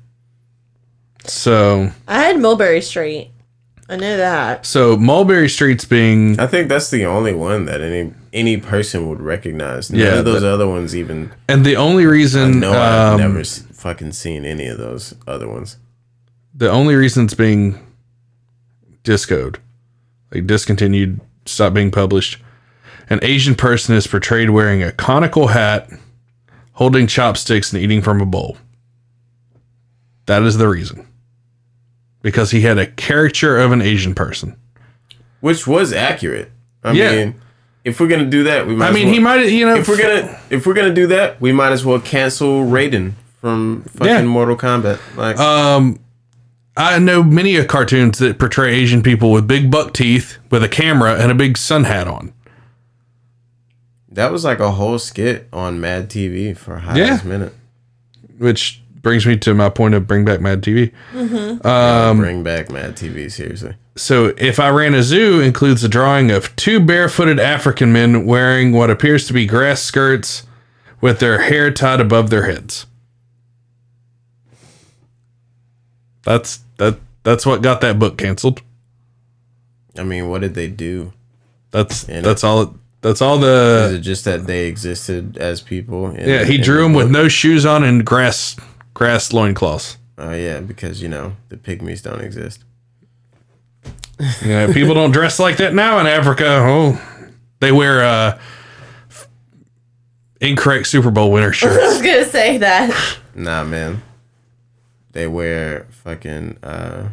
C: So,
A: I had Mulberry Street. I know that.
C: so Mulberry Street's being
B: i think that's the only one that any any person would recognize none
C: Yeah,
B: of those
C: but-
B: other ones even
C: and the only reason
B: no i've
C: um,
B: never s- fucking seen any of those other ones
C: the only reason it's being discoed, like discontinued, stopped being published, an Asian person is portrayed wearing a conical hat, holding chopsticks, and eating from a bowl. That is the reason. Because he had a caricature of an Asian person.
B: which was accurate. I
C: Yeah.
B: mean, if we're gonna do that, we might.
C: I mean,
B: well-
C: he might, you know,
B: If we're gonna, if we're gonna do that, we might as well cancel Raiden from fucking
C: Yeah.
B: Mortal Kombat. Like,
C: Um, I know many of cartoons that portray Asian people with big buck teeth, with a camera, and a big sun hat on.
B: that was like a whole skit on Mad TV for a hot
C: Yeah.
B: minute.
C: Which brings me to my point of bring back Mad TV.
B: Um, Bring back Mad TV seriously.
C: So, if I ran a zoo, includes a drawing of two barefooted African men wearing what appears to be grass skirts with their hair tied above their heads. That's that. That's what got that book canceled.
B: I mean, what did they do?
C: That's
B: Yeah.
C: that's all. That's all the.
B: Is
C: the.
B: it just that they existed as people? in-
C: Yeah, he
B: in
C: drew
B: the
C: them with no shoes on and grass grass loincloths.
B: Oh yeah, because you know the pygmies don't exist.
C: Yeah, people don't dress like that now in Africa. Oh, they wear uh, incorrect Super Bowl winner shirts. [LAUGHS]
A: I was gonna say that.
B: Nah, man. They wear fucking uh,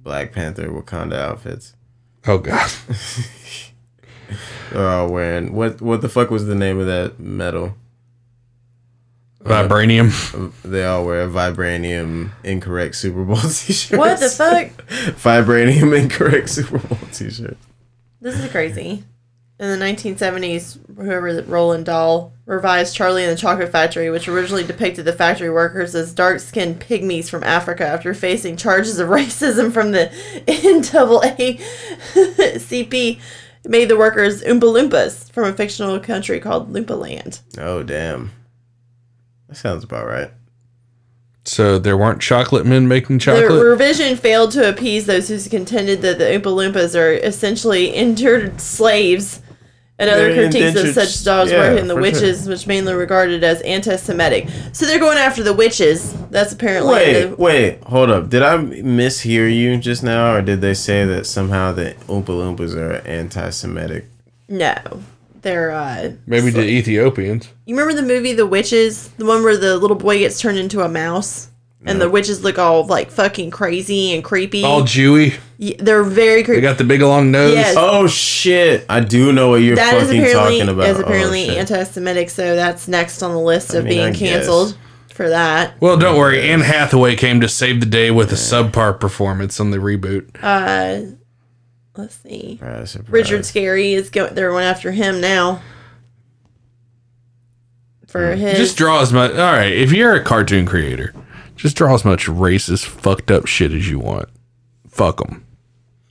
B: Black Panther Wakanda outfits.
C: oh God. [LAUGHS]
B: They're all wearing what? What the fuck was the name of that metal?
C: Vibranium.
B: They all wear vibranium incorrect Super Bowl [LAUGHS] t-shirts.
A: What the fuck?
B: Vibranium incorrect Super Bowl t-shirt.
A: This is crazy. In the 1970s, whoever Roald Dahl revised Charlie and the Chocolate Factory, which originally depicted the factory workers as dark-skinned pygmies from Africa after facing charges of [LAUGHS] racism from the NAACP, made the workers Oompa Loompas from a fictional country called Loompa Land.
B: Oh damn. That sounds about right.
C: So there weren't chocolate men making chocolate.
A: The revision failed to appease those who contended that the Oompa Loompas are essentially injured slaves and other
B: They're
A: critiques of such dogs
B: yeah,
A: working the
B: for
A: witches, which mainly regarded as anti-Semitic. So they're going after the witches. That's apparently
B: Wait,
A: the-
B: wait, hold up. Did I mishear you just now, or did they say that somehow the Oompa Loompas are anti-Semitic?
A: no. They're uh
C: Maybe the Ethiopians.
A: you remember the movie The Witches? The one where the little boy gets turned into a mouse? And the witches look all like fucking crazy and creepy.
C: All Jewy.
A: Y- they're very creepy.
C: They
A: creepy.
C: got the big long nose.
A: Yes.
B: Oh shit! I do know what you're
A: That is
B: fucking
A: apparently
B: talking about.
A: is apparently
B: oh, shit.
A: anti-Semitic, so that's next on the list of
B: mean, I
A: being canceled for that.
C: Well, don't worry. Anne Hathaway came to save the day with a subpar performance on the reboot.
A: Uh, let's see.
B: Surprise, surprise.
A: Richard Scarry is going. They're going after him now. For his
C: Just draw as much. All right, if you're a cartoon creator, just draw as much racist, fucked up shit as you want. Fuck them.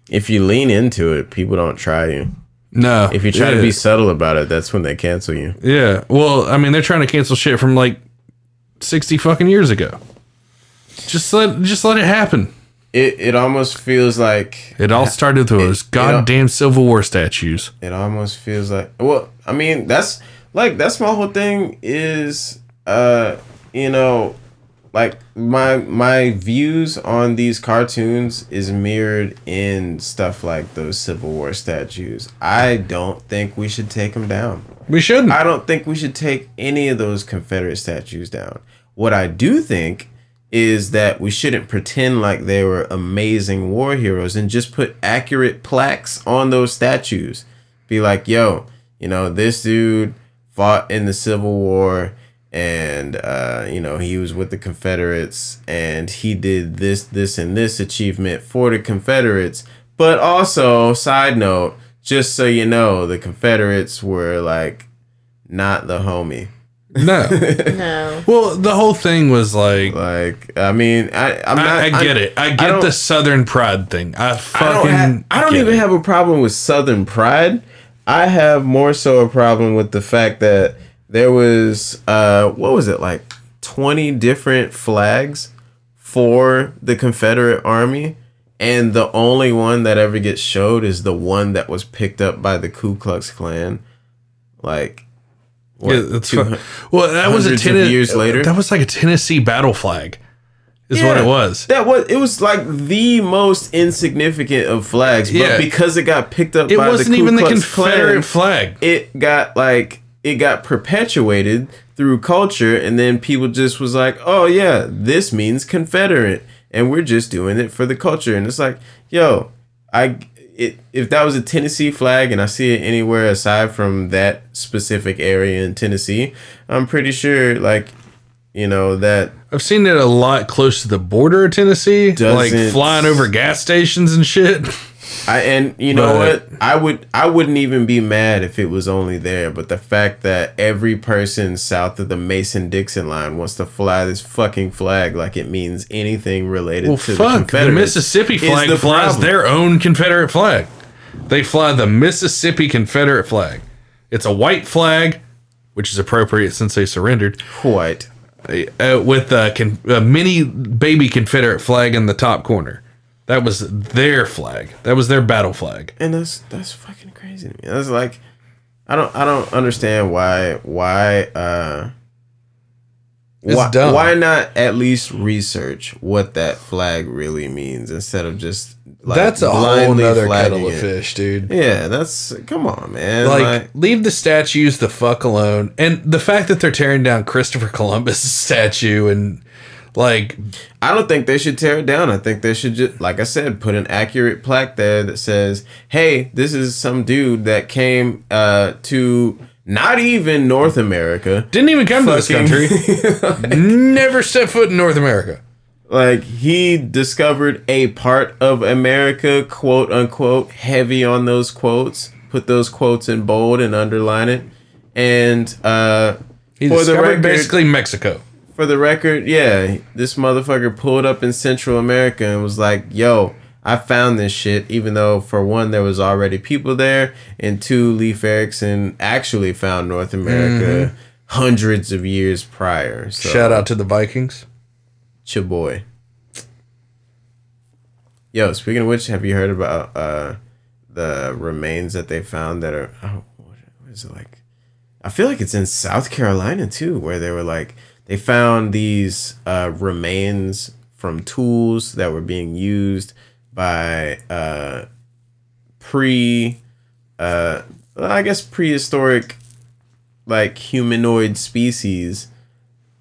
B: If you lean into it, people don't try you.
C: No.
B: If you try to be subtle about it, that's when they cancel you.
C: Yeah. Well, I mean, they're trying to cancel shit from like sixty fucking years ago. Just let just let it happen.
B: It it almost feels like
C: It all started with those goddamn Civil War statues.
B: it almost feels like well i mean that's like that's my whole thing is uh you know like my my views on these cartoons is mirrored in stuff like those civil war statues i don't think we should take them down
C: We shouldn't.
B: i don't think we should take any of those confederate statues down what i do think is that we shouldn't pretend like they were amazing war heroes and just put accurate plaques on those statues. Be like, yo, you know, this dude fought in the Civil War and uh, you know, he was with the Confederates and he did this, this, and this achievement for the Confederates. But also, side note, just so you know, the Confederates were like not the homie.
C: no. [LAUGHS]
A: no.
C: well, the whole thing was like.
B: Like, I mean, I, I'm not.
C: I, I get
B: I'm-
C: it. I get
B: don't-
C: the Southern pride thing. I
B: I
C: fucking.
B: don't, have, I don't
C: get
B: even
C: it.
B: have a problem with Southern pride. I have more so a problem with the fact that there was uh what was it like 20 different flags for the Confederate Army and the only one that ever gets showed is the one that was picked up by the Ku Klux Klan. Like what,
C: Yeah, that's
B: two
C: fu-
B: hun-
C: well, that was a Tennes-
B: years later?
C: That was like a Tennessee battle flag, is what it was.
B: That was it was like the most insignificant of flags,
C: Yeah.
B: but because it got picked up
C: It
B: by
C: wasn't
B: the Ku
C: even the Confederate
B: Klan,
C: flag.
B: it got like it got perpetuated through culture and then people just was like oh yeah this means confederate and we're just doing it for the culture and it's like yo i it, if that was a tennessee flag and i see it anywhere aside from that specific area in tennessee i'm pretty sure like you know that
C: I've seen it a lot close to the border of Tennessee, like flying over gas stations and shit. [LAUGHS]
B: I and you know
C: But-
B: what? I would I wouldn't even be mad if it was only there, but the fact that every person south of the Mason Dixon line wants to fly this fucking flag like it means anything related
C: Well,
B: to the
C: fuck. The,
B: Confederates
C: Mississippi flag
B: the
C: flies
B: problem.
C: their own Confederate flag. They fly the Mississippi Confederate flag. It's a white flag, which is appropriate since they surrendered,
B: White.
C: uh, with a, con- a mini baby Confederate flag in the top corner. That was their flag. That was their battle flag.
B: And that's that's fucking crazy to me. That's like I don't I don't understand why why uh
C: It's
B: why,
C: dumb.
B: why not at least research what that flag really means instead of just like
C: That's a whole nother kettle of
B: it?
C: fish, dude.
B: Yeah, that's come on, man.
C: like,
B: Like,
C: leave the statues the fuck alone. And the fact that they're tearing down Christopher Columbus' statue and like
B: I don't think they should tear it down. I think they should just, like I said, put an accurate plaque there that says, "Hey, this is some dude that came uh, to not even North America.
C: didn't even come to this
B: Fucking-
C: country. [LAUGHS] Never set foot in North America.
B: Like he discovered a part of America, quote unquote, heavy on those quotes. Put those quotes in bold and underline it. And uh,
C: He
B: for the
C: discovered
B: record,
C: basically Mexico.
B: For the record, yeah, this motherfucker pulled up in Central America and was like, "Yo, I found this shit." Even though, for one, there was already people there, and two, Leif Erikson actually found North America hundreds of years prior. So,
C: Mm-hmm. Shout out to the Vikings.
B: your boy. Yo, speaking of which, have you heard about uh, the remains that they found that are oh, what what is it like? I feel like it's in South Carolina too, where they were like they found these uh, remains from tools that were being used by uh, pre, uh, I guess prehistoric, like humanoid species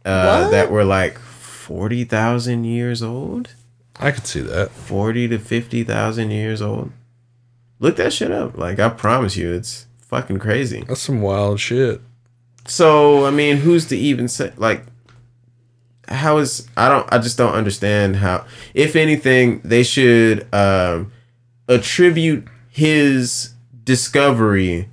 B: uh, that were like forty thousand years old,
C: I could see that.
B: forty to fifty thousand years old. Look that shit up. Like I promise you, it's fucking crazy.
C: That's some wild shit.
B: So I mean, who's to even say like? How is I don't I just don't understand how if anything they should um attribute his discovery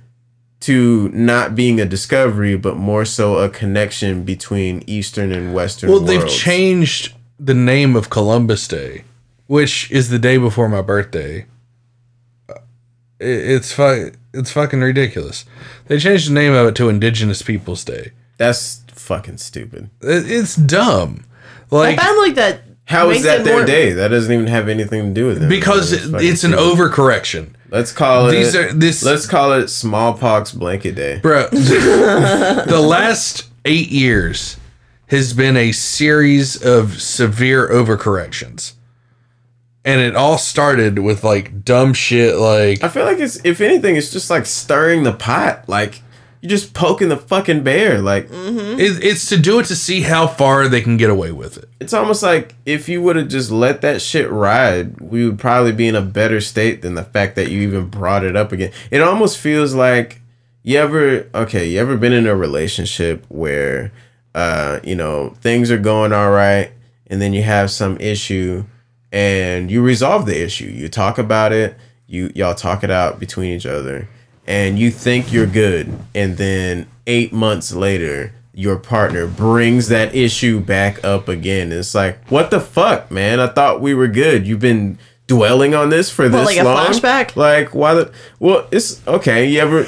B: to not being a discovery but more so a connection between eastern and western
C: Well, they've changed the name of Columbus Day, which is the day before my birthday. It's fu- it's fucking ridiculous. They changed the name of it to Indigenous Peoples Day.
B: That's fucking stupid.
C: It- It's dumb.
A: Like I
C: Like
A: found like that.
B: How is
A: makes
B: that their
A: more-
B: day? That doesn't even have anything to do with it.
C: because
B: That's
C: it,
B: fucking
C: it's an
B: stupid.
C: overcorrection.
B: Let's call it.
C: These are- this-
B: Let's call it smallpox blanket day.
C: Bro, [LAUGHS] the last eight years has been a series of severe overcorrections. And it all started with like dumb shit like
B: I feel like it's if anything, it's just like stirring the pot. Like you're just poking the fucking bear. Like
C: it, it's to do it to see how far they can get away with it.
B: it's almost like if you would have just let that shit ride, we would probably be in a better state than the fact that you even brought it up again. It almost feels like you ever okay, you ever been in a relationship where uh, you know, things are going all right and then you have some issue and you resolve the issue. You talk about it, you y'all talk it out between each other and you think you're good and then 8 months later your partner brings that issue back up again. It's like, what the fuck, man? I thought we were good. You've been dwelling on this for this
A: like a
B: long.
A: flashback?
B: Like, why the? Well, it's okay. You ever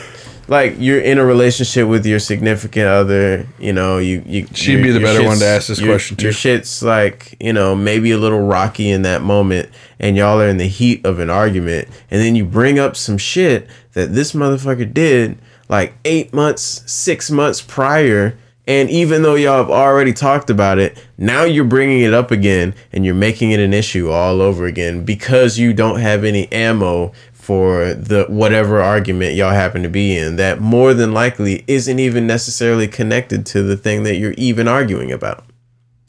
B: like you're in a relationship with your significant other? You know, you you.
C: She'd be the better one to ask this
B: your-
C: question to.
B: Your shit's like you know maybe a little rocky in that moment, and y'all are in the heat of an argument, and then you bring up some shit that this motherfucker did like eight months, six months prior. And even though y'all have already talked about it, now you're bringing it up again and you're making it an issue all over again because you don't have any ammo for the whatever argument y'all happen to be in that more than likely isn't even necessarily connected to the thing that you're even arguing about.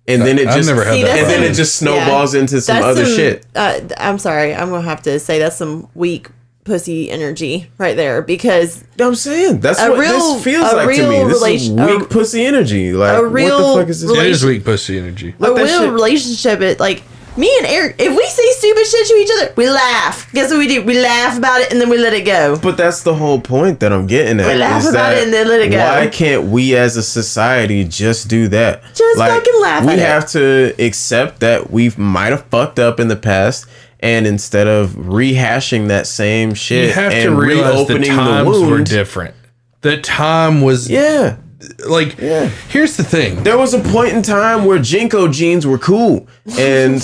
B: And then it
C: I've
B: just
C: never had
A: See,
C: that
A: that's
B: and then it just snowballs
A: yeah.
B: into some
A: That's
B: other shit.
A: Uh, I'm sorry, I'm gonna have to say that's some weak pussy energy right there because
B: I'm saying that's
A: A
B: what
A: real-
B: this feels
A: a
B: like to me.
A: real
B: This is weak
A: a-
B: pussy energy. Like
A: a
B: what the fuck is this?
C: It is weak pussy energy.
A: a
B: that
A: real
B: shit-
A: relationship. It like me and Eric. If we say stupid shit to each other, we laugh. Guess what we do? We laugh about it and then we let it go.
B: But that's the whole point that I'm getting at.
A: We laugh about it and then let it go.
B: Why can't we as a society just do that?
A: Just fucking laugh
B: We
A: at it.
B: have to accept that we might have fucked up in the past, and instead of rehashing that same shit
C: You have
B: and
C: to realize the
B: reopening
C: times
B: the
C: were different. The time was
B: yeah.
C: Like
B: Yeah.
C: here's the thing.
B: There was a point in time where JNCO jeans were cool, and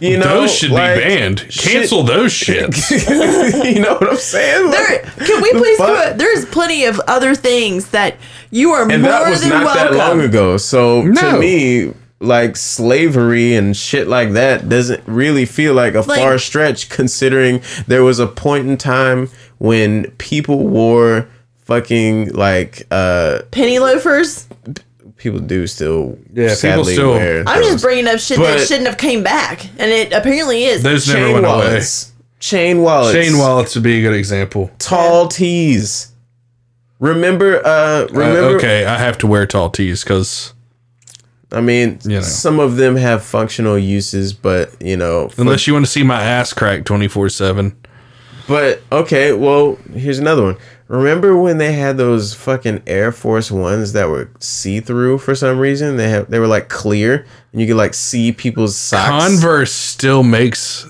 B: you know
C: those should
B: like,
C: be banned.
B: shit-
C: Cancel those shits. [LAUGHS]
B: you know what I'm saying?
A: There, can we please?
B: fuck?
A: Go, there's plenty of other things that you are
B: and
A: more
B: that was
A: than
B: not
A: welcome.
B: that long ago. So
C: No.
B: to me, like slavery and shit like that doesn't really feel like a
A: Like-
B: far stretch, considering there was a point in time when people wore fucking like uh
A: Penny loafers.
B: people do still
C: Yeah, people
B: sadly
C: still-
B: wear
A: I'm
B: those.
A: just bringing up shit that shouldn't have came back, and it apparently is.
C: Those never
B: chain
C: went away.
B: wallets. Chain wallets.
C: Chain wallets would be a good example.
B: Tall tees. Remember uh
C: Uh,
B: remember
C: okay, I have to wear tall tees because
B: I mean
C: You know.
B: some of them have functional uses, but you know for
C: unless you want to see my ass crack twenty four seven.
B: But okay, well, here's another one. Remember when they had those fucking Air Force Ones that were see through for some reason? They have they were like clear and you could like see people's socks.
C: Converse still makes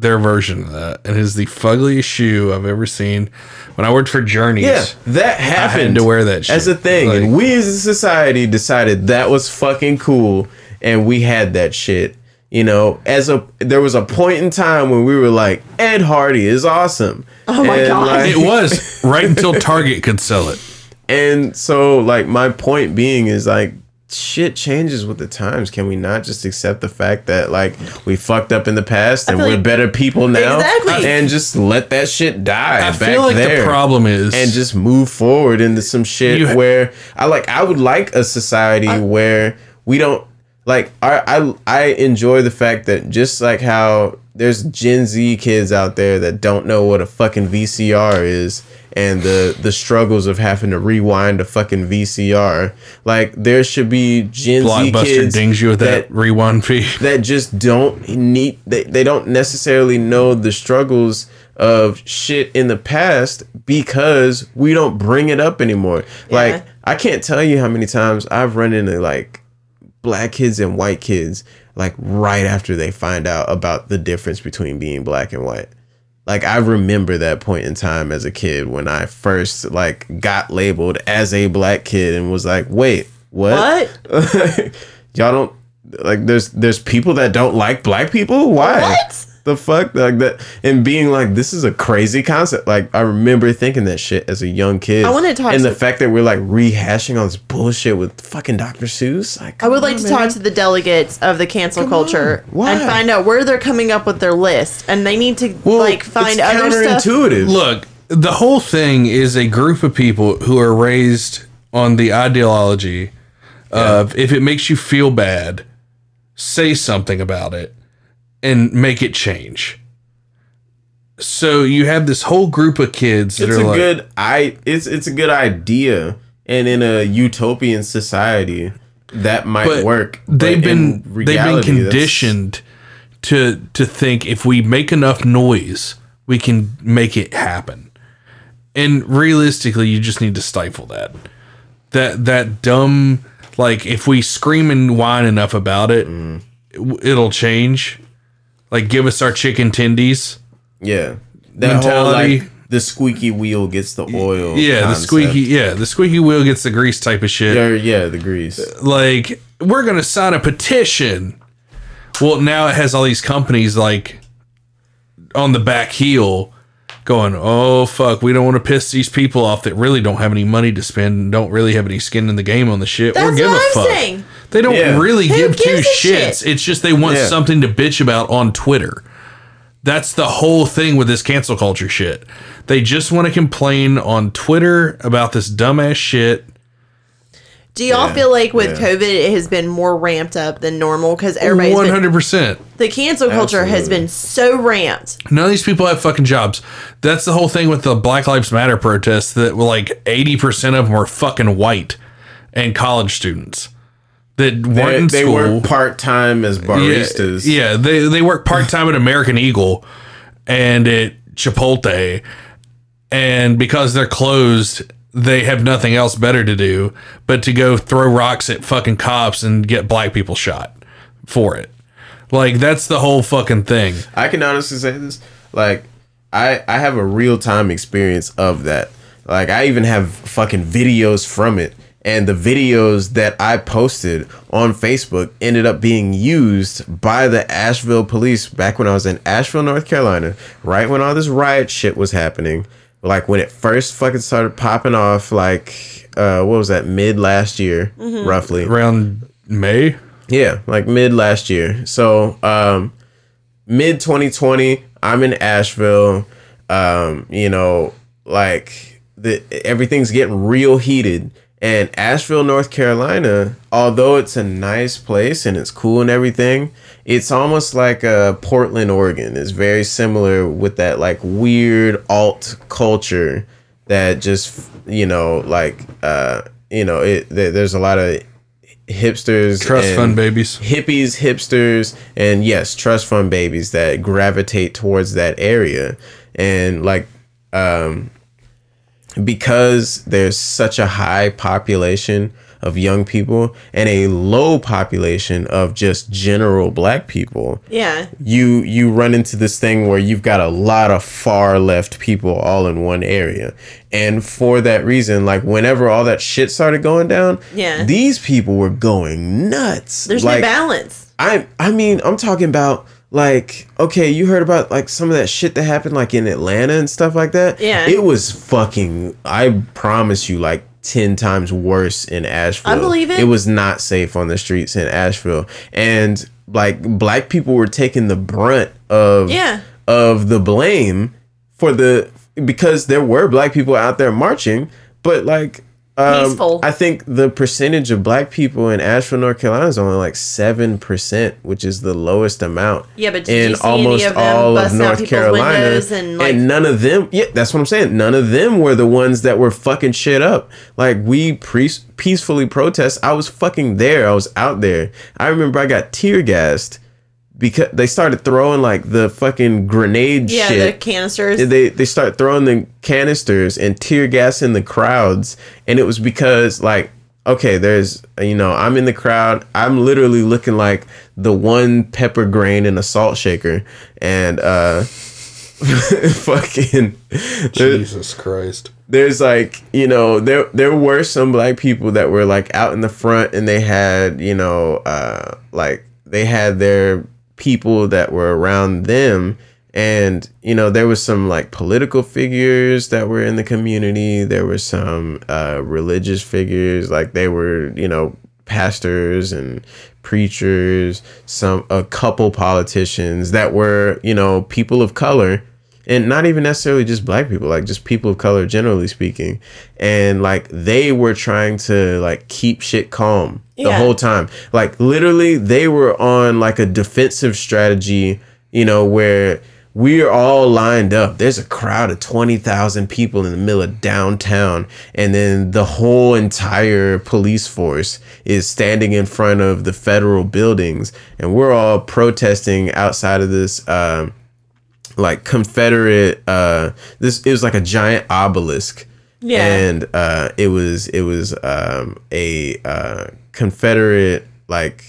C: their version of that, and is the fuggliest shoe I've ever seen. When I worked for Journeys,
B: yeah, that happened.
C: to wear that
B: as a thing, and
C: Like-
B: we as a society decided that was fucking cool, and we had that shit. You know, as a there was a point in time when we were like, Ed Hardy is awesome.
A: Oh my
B: And,
A: God.
B: like-
C: it was [LAUGHS] right until Target could sell it.
B: And so, like, my point being is like, shit changes with the times. Can we not just accept the fact that like we fucked up in the past and we're
A: like-
B: better people now,
A: Exactly.
B: and just let that shit die
C: I
B: back
C: feel like
B: there,
C: the problem is
B: and just move forward into some shit
C: You ha-
B: where I like. I would like a society where we don't like. I I I enjoy the fact that just like how there's Gen Z kids out there that don't know what a fucking VCR is. and the the struggles of having to rewind a fucking VCR. Like there should be Gen Z
C: Blockbuster
B: kids
C: dings you with that, rewind fee. [LAUGHS]
B: that just don't need they, they don't necessarily know the struggles of shit in the past because we don't bring it up anymore. Like I can't tell you how many times I've run into like black kids and white kids like right after they find out about the difference between being black and white. Like I remember that point in time as a kid when I first like got labeled as a black kid and was like, "Wait, what?
A: What? [LAUGHS]
B: Y'all don't like there's there's people that don't like black people? Why?
A: What?
B: The fuck like that and being like this is a crazy concept. Like I remember thinking that shit as a young kid.
A: I wanna talk
B: And
A: to-
B: the fact that we're like rehashing all this bullshit with fucking Dr. Seuss. Like
A: I would
B: come
A: like
B: on,
A: to
B: man.
A: talk to the delegates of the cancel
B: Come
A: culture and find out where they're coming up with their list, and they need to
B: Well,
A: like find
B: it's
A: other stuff.
B: counterintuitive.
C: Look, the whole thing is a group of people who are raised on the ideology of if it makes you feel bad, say something about it and make it change. So you have this whole group of kids that
B: it's
C: are
B: a
C: like,
B: good i it's it's a good idea and in a utopian society that might work
C: They've been
B: in
C: they've been conditioned to to think if we make enough noise, we can make it happen. And realistically, you just need to stifle that. That that dumb like if we scream and whine enough about it,
B: Mm.
C: it- it'll change. Like give us our chicken tendies.
B: yeah that whole
C: mentality.
B: like the squeaky wheel gets the oil
C: Yeah, the squeaky yeah, the squeaky wheel gets the grease type of shit.
B: yeah, yeah the grease
C: like we're gonna sign a petition well now it has all these companies like on the back heel going oh fuck we don't want to piss these people off that really don't have any money to spend and don't really have any skin in the game on the shit or
A: That's
C: give
A: what
C: a
A: I'm
C: fuck
A: saying.
C: They don't
B: Yeah.
C: really
A: Who
C: give two shits
A: shit?
C: it's just they want
B: Yeah.
C: something to bitch about on twitter that's the whole thing with this cancel culture shit they just want to complain on twitter about this dumbass shit
A: Do y'all
B: Yeah,
A: feel like with
B: yeah.
A: COVID it has been more ramped up than normal because everybody's
C: One
A: been,
C: hundred percent.
A: the cancel culture has been so ramped.
C: None of these people have fucking jobs. That's the whole thing with the Black Lives Matter protests. That were like eighty percent of them were fucking white and college students that weren't
B: they, they work part-time as baristas
C: Yeah, yeah, they they work part time at American Eagle and at Chipotle, and because they're closed, they have nothing else better to do but to go throw rocks at fucking cops and get black people shot for it. Like that's the whole fucking thing.
B: I can honestly say this. Like, I I have a real time experience of that. Like, I even have fucking videos from it. And the videos that I posted on Facebook ended up being used by the Asheville police back when I was in Asheville, North Carolina, right when all this riot shit was happening. Like when it first fucking started popping off, like uh, what was that, mid last year, roughly.
C: Around May,
B: Yeah, like mid last year. So, um, mid 2020, I'm in Asheville. Um, you know, like the everything's getting real heated. And Asheville, North Carolina, although it's a nice place and it's cool and everything, it's almost like uh, Portland, Oregon. It's very similar with that like weird alt culture that just you know like uh you know it there- there's a lot of hipsters
C: trust fund babies.
B: hippies hipsters and yes trust fund babies that gravitate towards that area and like um because there's such a high population of young people and a low population of just general black people
A: Yeah.
B: you you run into this thing where you've got a lot of far left people all in one area and for that reason like whenever all that shit started going down
A: Yeah.
B: these people were going nuts
A: There's
B: like
A: no balance.
B: i i mean i'm talking about like okay you heard about like some of that shit that happened like in atlanta and stuff like that
A: Yeah.
B: it was fucking i promise you like 10 times worse in asheville
A: I believe it.
B: it was not safe on the streets in asheville and like black people were taking the brunt of
A: Yeah.
B: of the blame for the because there were black people out there marching but like Um,
A: Peaceful.
B: I think the percentage of black people in Asheville, North Carolina is only like 7%, which is the lowest amount.
A: Yeah, but
B: in
A: any of busting out people's windows and, like-
B: none of them, yeah, that's what I'm saying. None of them were the ones that were fucking shit up. Like we pre- peacefully protest. I was fucking there. I was out there. I remember I got tear gassed because they started throwing like the fucking grenade
A: Yeah,
B: shit
A: the canisters.
B: they they start throwing the canisters and tear gas in the crowds and it was because like okay there's you know i'm in the crowd i'm literally looking like the one pepper grain in a salt shaker and uh [LAUGHS] fucking
C: Jesus Christ.
B: there's like you know there there were some black people that were like out in the front and they had you know uh like they had their people that were around them. And you know there was some like political figures that were in the community. There were some uh religious figures. Like they were you know pastors and preachers some a couple politicians that were you know people of color and not even necessarily just black people like just people of color generally speaking. And like they were trying to like keep shit calm the
A: Yeah.
B: whole time. Like literally they were on like a defensive strategy you know where we're all lined up. There's a crowd of 20,000 people in the middle of downtown and then the whole entire police force is standing in front of the federal buildings and we're all protesting outside of this um like Confederate uh this it was like a giant obelisk.
A: Yeah.
B: And uh it was it was um a uh Confederate like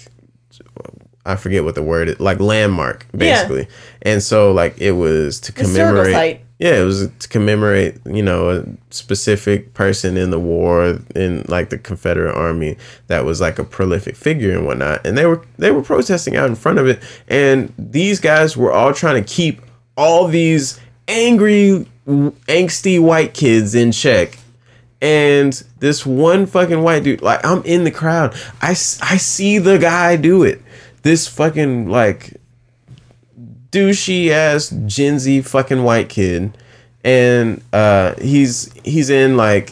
B: I forget what the word is, like landmark basically. Yeah. And so like it was to commemorate yeah, it was to commemorate, you know, a specific person in the war in like the Confederate Army that was like a prolific figure and whatnot. And they were they were protesting out in front of it, and these guys were all trying to keep all these angry, angsty white kids in check. And this one fucking white dude, like I'm in the crowd, I, I see the guy do it. This fucking like douchey ass Gen Z fucking white kid, and uh, he's he's in like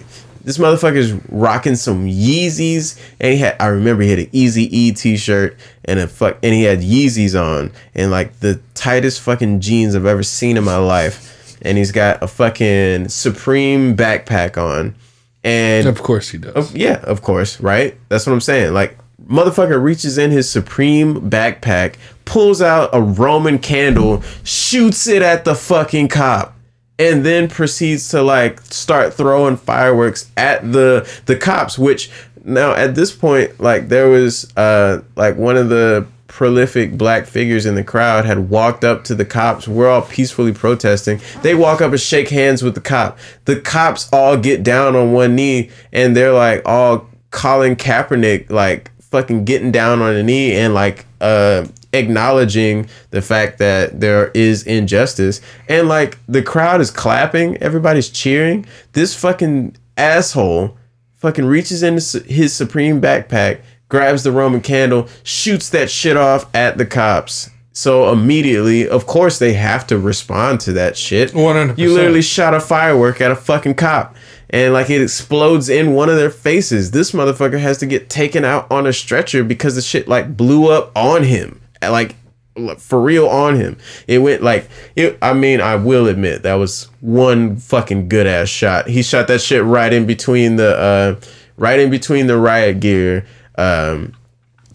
B: this motherfucker's rocking some Yeezys, and he had I remember he had an Easy E t-shirt and a fuck, and he had Yeezys on, and like the tightest fucking jeans I've ever seen in my life, and he's got a fucking Supreme backpack on, and
C: Of course he does.
B: yeah, of course, right? That's what I'm saying. Like, motherfucker reaches in his Supreme backpack, pulls out a Roman candle, shoots it at the fucking cop, and then proceeds to like start throwing fireworks at the the cops. Which now at this point, like there was uh like one of the prolific black figures in the crowd had walked up to the cops. We're all peacefully protesting. They walk up and shake hands with the cop. The cops all get down on one knee and they're like all Colin Kaepernick like fucking getting down on a knee and like uh acknowledging the fact that there is injustice. And like the crowd is clapping. Everybody's cheering. This fucking asshole fucking reaches into his supreme backpack grabs the roman candle shoots that shit off at the cops. So immediately of course they have to respond to that shit.
C: 100%.
B: you literally shot a firework at a fucking cop. And like it explodes in one of their faces. This motherfucker has to get taken out on a stretcher because the shit like blew up on him like for real on him it went like it i mean i will admit that was one fucking good ass shot he shot that shit right in between the uh right in between the riot gear um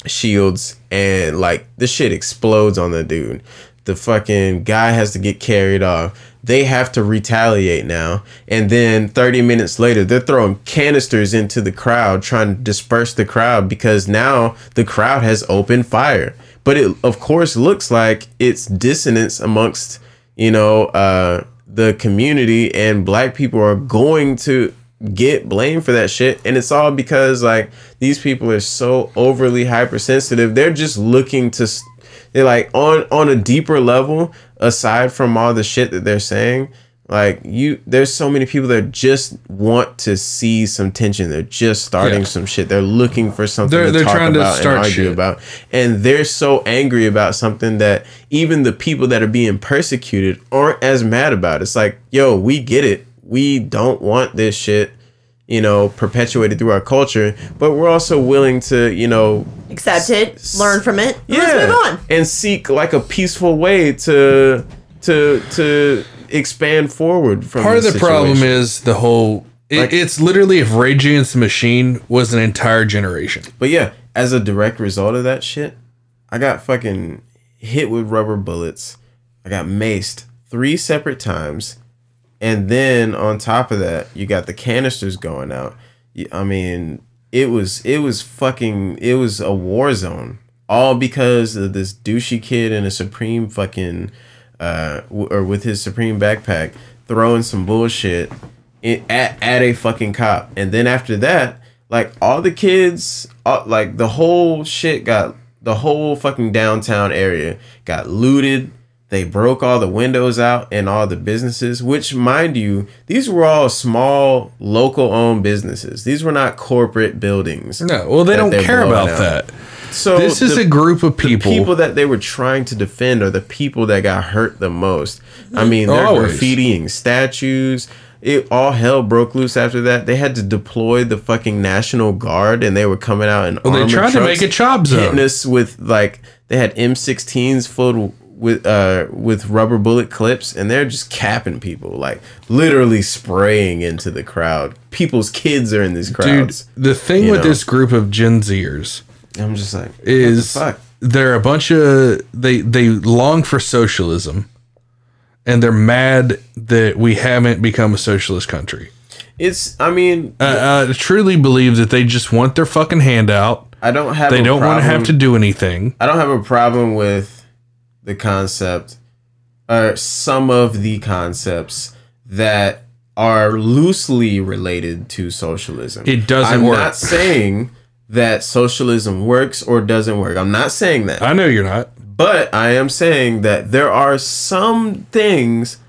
B: shields and like the shit explodes on the dude. The fucking guy has to get carried off. They have to retaliate now. And then 30 minutes later, they're throwing canisters into the crowd, trying to disperse the crowd because now the crowd has opened fire. But it, of course, looks like it's dissonance amongst, you know, uh, the community, and black people are going to get blamed for that shit. And it's all because like these people are so overly hypersensitive. They're just looking to they're like on on a deeper level aside from all the shit that they're saying like you there's so many people that just want to see some tension they're just starting
C: Yeah.
B: some shit they're looking for something
C: They're-
B: to
C: they're
B: talk
C: trying to
B: about
C: start
B: and argue
C: shit.
B: about and they're so angry about something that even the people that are being persecuted aren't as mad about it's like yo we get it we don't want this shit you know, perpetuated through our culture, but we're also willing to, you know,
A: Accept it, learn from it. and move on.
B: and seek like a peaceful way to to to expand forward from
C: Part of the
B: this
C: problem is the whole. It,
B: Like-
C: it's literally if Rage Against the Machine was an entire generation.
B: But yeah, as a direct result of that shit, I got fucking hit with rubber bullets. I got maced three separate times. And then on top of that, you got the canisters going out. i mean, it was it was fucking it was a war zone. All because of this douchey kid in a supreme fucking uh w- or with his supreme backpack throwing some bullshit in, at at a fucking cop. And then after that, like all the kids, all, like the whole shit got the whole fucking downtown area got looted. They broke all the windows out in all the businesses, which, mind you, these were all small, local owned businesses. These were not corporate buildings.
C: No, well, they don't care about
B: out.
C: that.
B: So
C: This is
B: the-
C: a group of
B: the
C: people.
B: people that they were trying to defend are the people that got hurt the most. I mean, they're
C: Always.
B: graffitiing statues. It all hell broke loose after that. They had to deploy the fucking National Guard, and they were coming out in.
C: Well, they tried to make a chop zone.
B: hitting us with like they had M16s filled with uh with rubber bullet clips, and they're just capping people, like literally spraying into the crowd. People's kids are in these
C: Dude,
B: crowds.
C: the thing with
B: know.
C: this group of Gen Zers
B: I'm just like,
C: is
B: the
C: they're a bunch of they they long for socialism and they're mad that we haven't become a socialist country.
B: It's. I mean,
C: Uh, I truly believe that they just want their fucking handout.
B: I don't have.
C: They don't want to have to do anything.
B: I don't have a problem with the concept or some of the concepts that are loosely related to socialism.
C: It doesn't
B: I'm
C: work.
B: not saying that socialism works or doesn't work. I'm not saying that.
C: I know you're not.
B: But I am saying that there are some things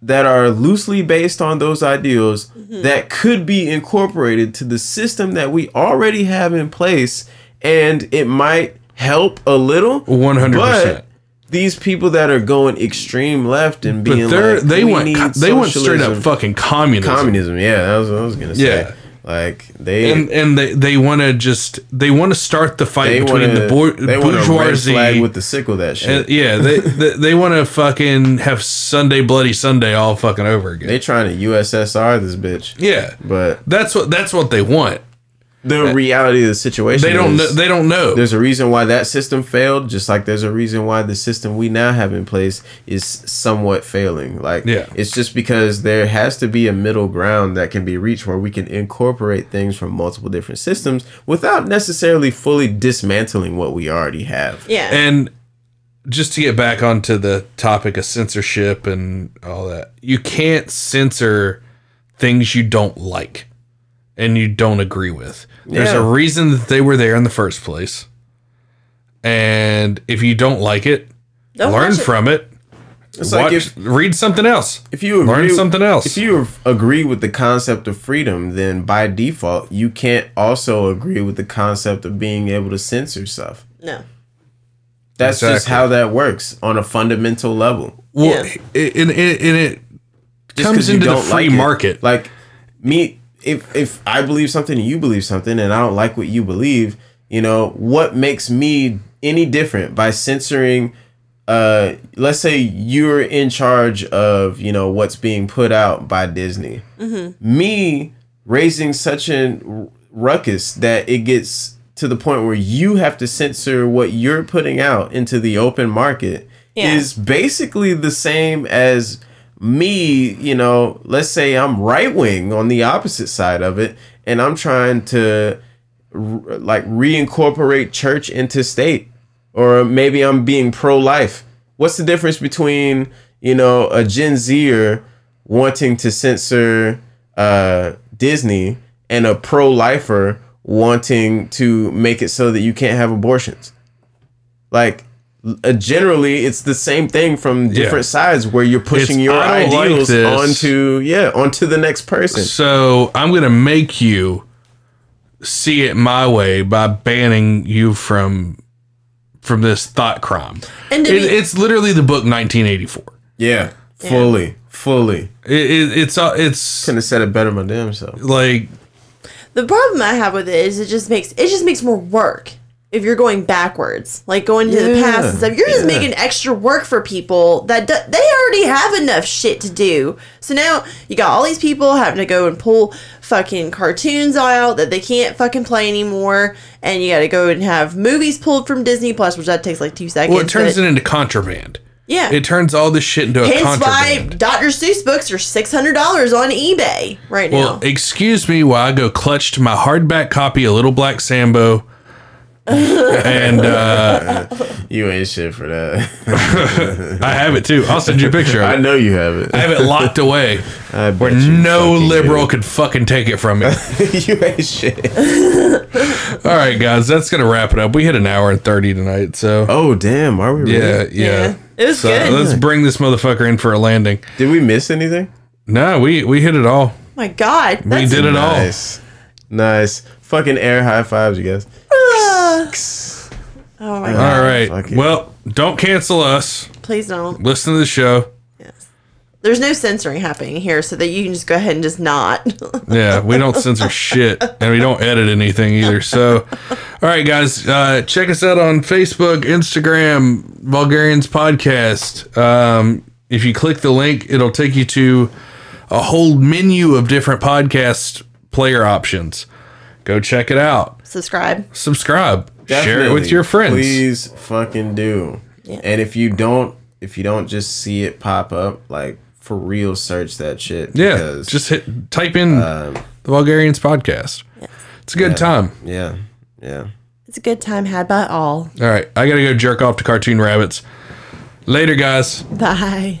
B: that are loosely based on those ideals mm-hmm. that could be incorporated to the system that we already have in place and it might help a little
C: 100%.
B: but these people that are going extreme left and being
C: they're
B: like
C: they
B: "We
C: want
B: need
C: co- they want straight up fucking communism.
B: communism yeah that was what i was gonna say
C: Yeah.
B: Like they
C: and and they they want to just they want to start the fight between
B: want
C: the bour-
B: they red
C: bourgeoisie
B: flag with the sickle that shit
C: and, yeah they [LAUGHS] they, they want to fucking have Sunday bloody Sunday all fucking over again.
B: they trying to ussr this bitch
C: yeah,
B: but
C: that's what that's what they want.
B: The reality of the situation
C: They don't know, they don't know.
B: there's a reason why that system failed just like there's a reason why the system we now have in place is somewhat failing like
C: Yeah.
B: it's just because there has to be a middle ground that can be reached where we can incorporate things from multiple different systems without necessarily fully dismantling what we already have
A: Yeah.
C: And just to get back onto the topic of censorship and all that, you can't censor things you don't like and you don't agree with. There's a reason that they were there in the first place. And if you don't like it,
A: Don't
C: learn
A: it.
C: from it.
B: it's
C: Watch,
B: like if
C: read something else.
B: if you
C: learn
B: agree,
C: something else.
B: If you agree with the concept of freedom, then by default, you can't also agree with the concept of being able to censor stuff.
A: no.
B: That's just how that works on a fundamental level.
C: well,
A: Yeah.
C: it, and it, and it
B: Just
C: comes
B: 'cause
C: into the free
B: like it.
C: market.
B: Like me, if if I believe something and you believe something, and I don't like what you believe, you know, what makes me any different by censoring? Uh, let's say you're in charge of you know what's being put out by Disney. Me raising such an ruckus that it gets to the point where you have to censor what you're putting out into the open market
A: Yeah.
B: is basically the same as me, you know, let's say I'm right wing on the opposite side of it, and I'm trying to like reincorporate church into state, or maybe I'm being pro life. What's the difference between, you know, a Gen Zer wanting to censor uh, Disney and a pro lifer wanting to make it so that you can't have abortions? Like, uh, generally, it's the same thing from different sides where you're pushing
C: It's,
B: your
C: "I don't like
B: ideals onto yeah onto the next person.
C: So I'm gonna make you see it my way by banning you from from this thought crime.
A: And
C: It,
A: be-
C: it's literally the book 1984.
B: Yeah, fully, fully.
C: It, it, it's uh, it's
B: Couldn't have said it better my damn self.
C: like
A: The problem I have with it is it just makes it just makes more work if you're going backwards, like going to the past and stuff. You're just
B: yeah.
A: making extra work for people that do, they already have enough shit to do. So now you got all these people having to go and pull fucking cartoons out that they can't fucking play anymore, and you got to go and have movies pulled from Disney Plus, which that takes like two seconds.
C: well, it turns
A: but-
C: it into contraband.
A: yeah.
C: It turns all this shit into a contraband.
A: Hence why. Dr. Seuss books are six hundred dollars on eBay right
C: Well,
A: now.
C: Well, excuse me while I go clutch to my hardback copy of Little Black Sambo. And uh,
B: You ain't shit for that. [LAUGHS]
C: I have it too. I'll send you a picture
B: I know you have it.
C: I have it locked away [LAUGHS]
B: I bet
C: where
B: you
C: no liberal
B: do.
C: could fucking take it from me. [LAUGHS]
B: you ain't shit.
C: All right, guys, that's gonna wrap it up. We hit an hour and thirty tonight, so
B: Oh damn, are we? Really?
C: yeah, yeah.
A: Yeah. It was
C: so
A: good.
C: let's bring this motherfucker in for a landing.
B: Did we miss anything?
C: No, we we hit it all.
A: my God,
C: We did it all.
B: Nice, nice. Fucking air high fives, you guys.
A: Oh my God!
C: All right.
B: fuck it.
C: Well, don't cancel us.
A: Please don't.
C: Listen to the show. Yes.
A: There's no censoring happening here, so that you can just go ahead and just not. [LAUGHS]
C: Yeah, we don't censor shit and we don't edit anything either. So, all right, guys, uh, check us out on Facebook, Instagram, Vulgarians Podcast. Um, if you click the link, it'll take you to a whole menu of different podcast player options. Go check it out.
A: Subscribe.
C: Subscribe. Share it with your friends.
B: Please fucking do.
A: Yeah.
B: And if you don't, if you don't just see it pop up, like for real, search that shit.
C: Yeah,
B: because,
C: just hit type in um, the Vulgarians Podcast. It's a good time.
B: yeah, yeah.
A: It's a good time had by all.
C: All right, I gotta go jerk off to cartoon rabbits. Later, guys.
A: Bye.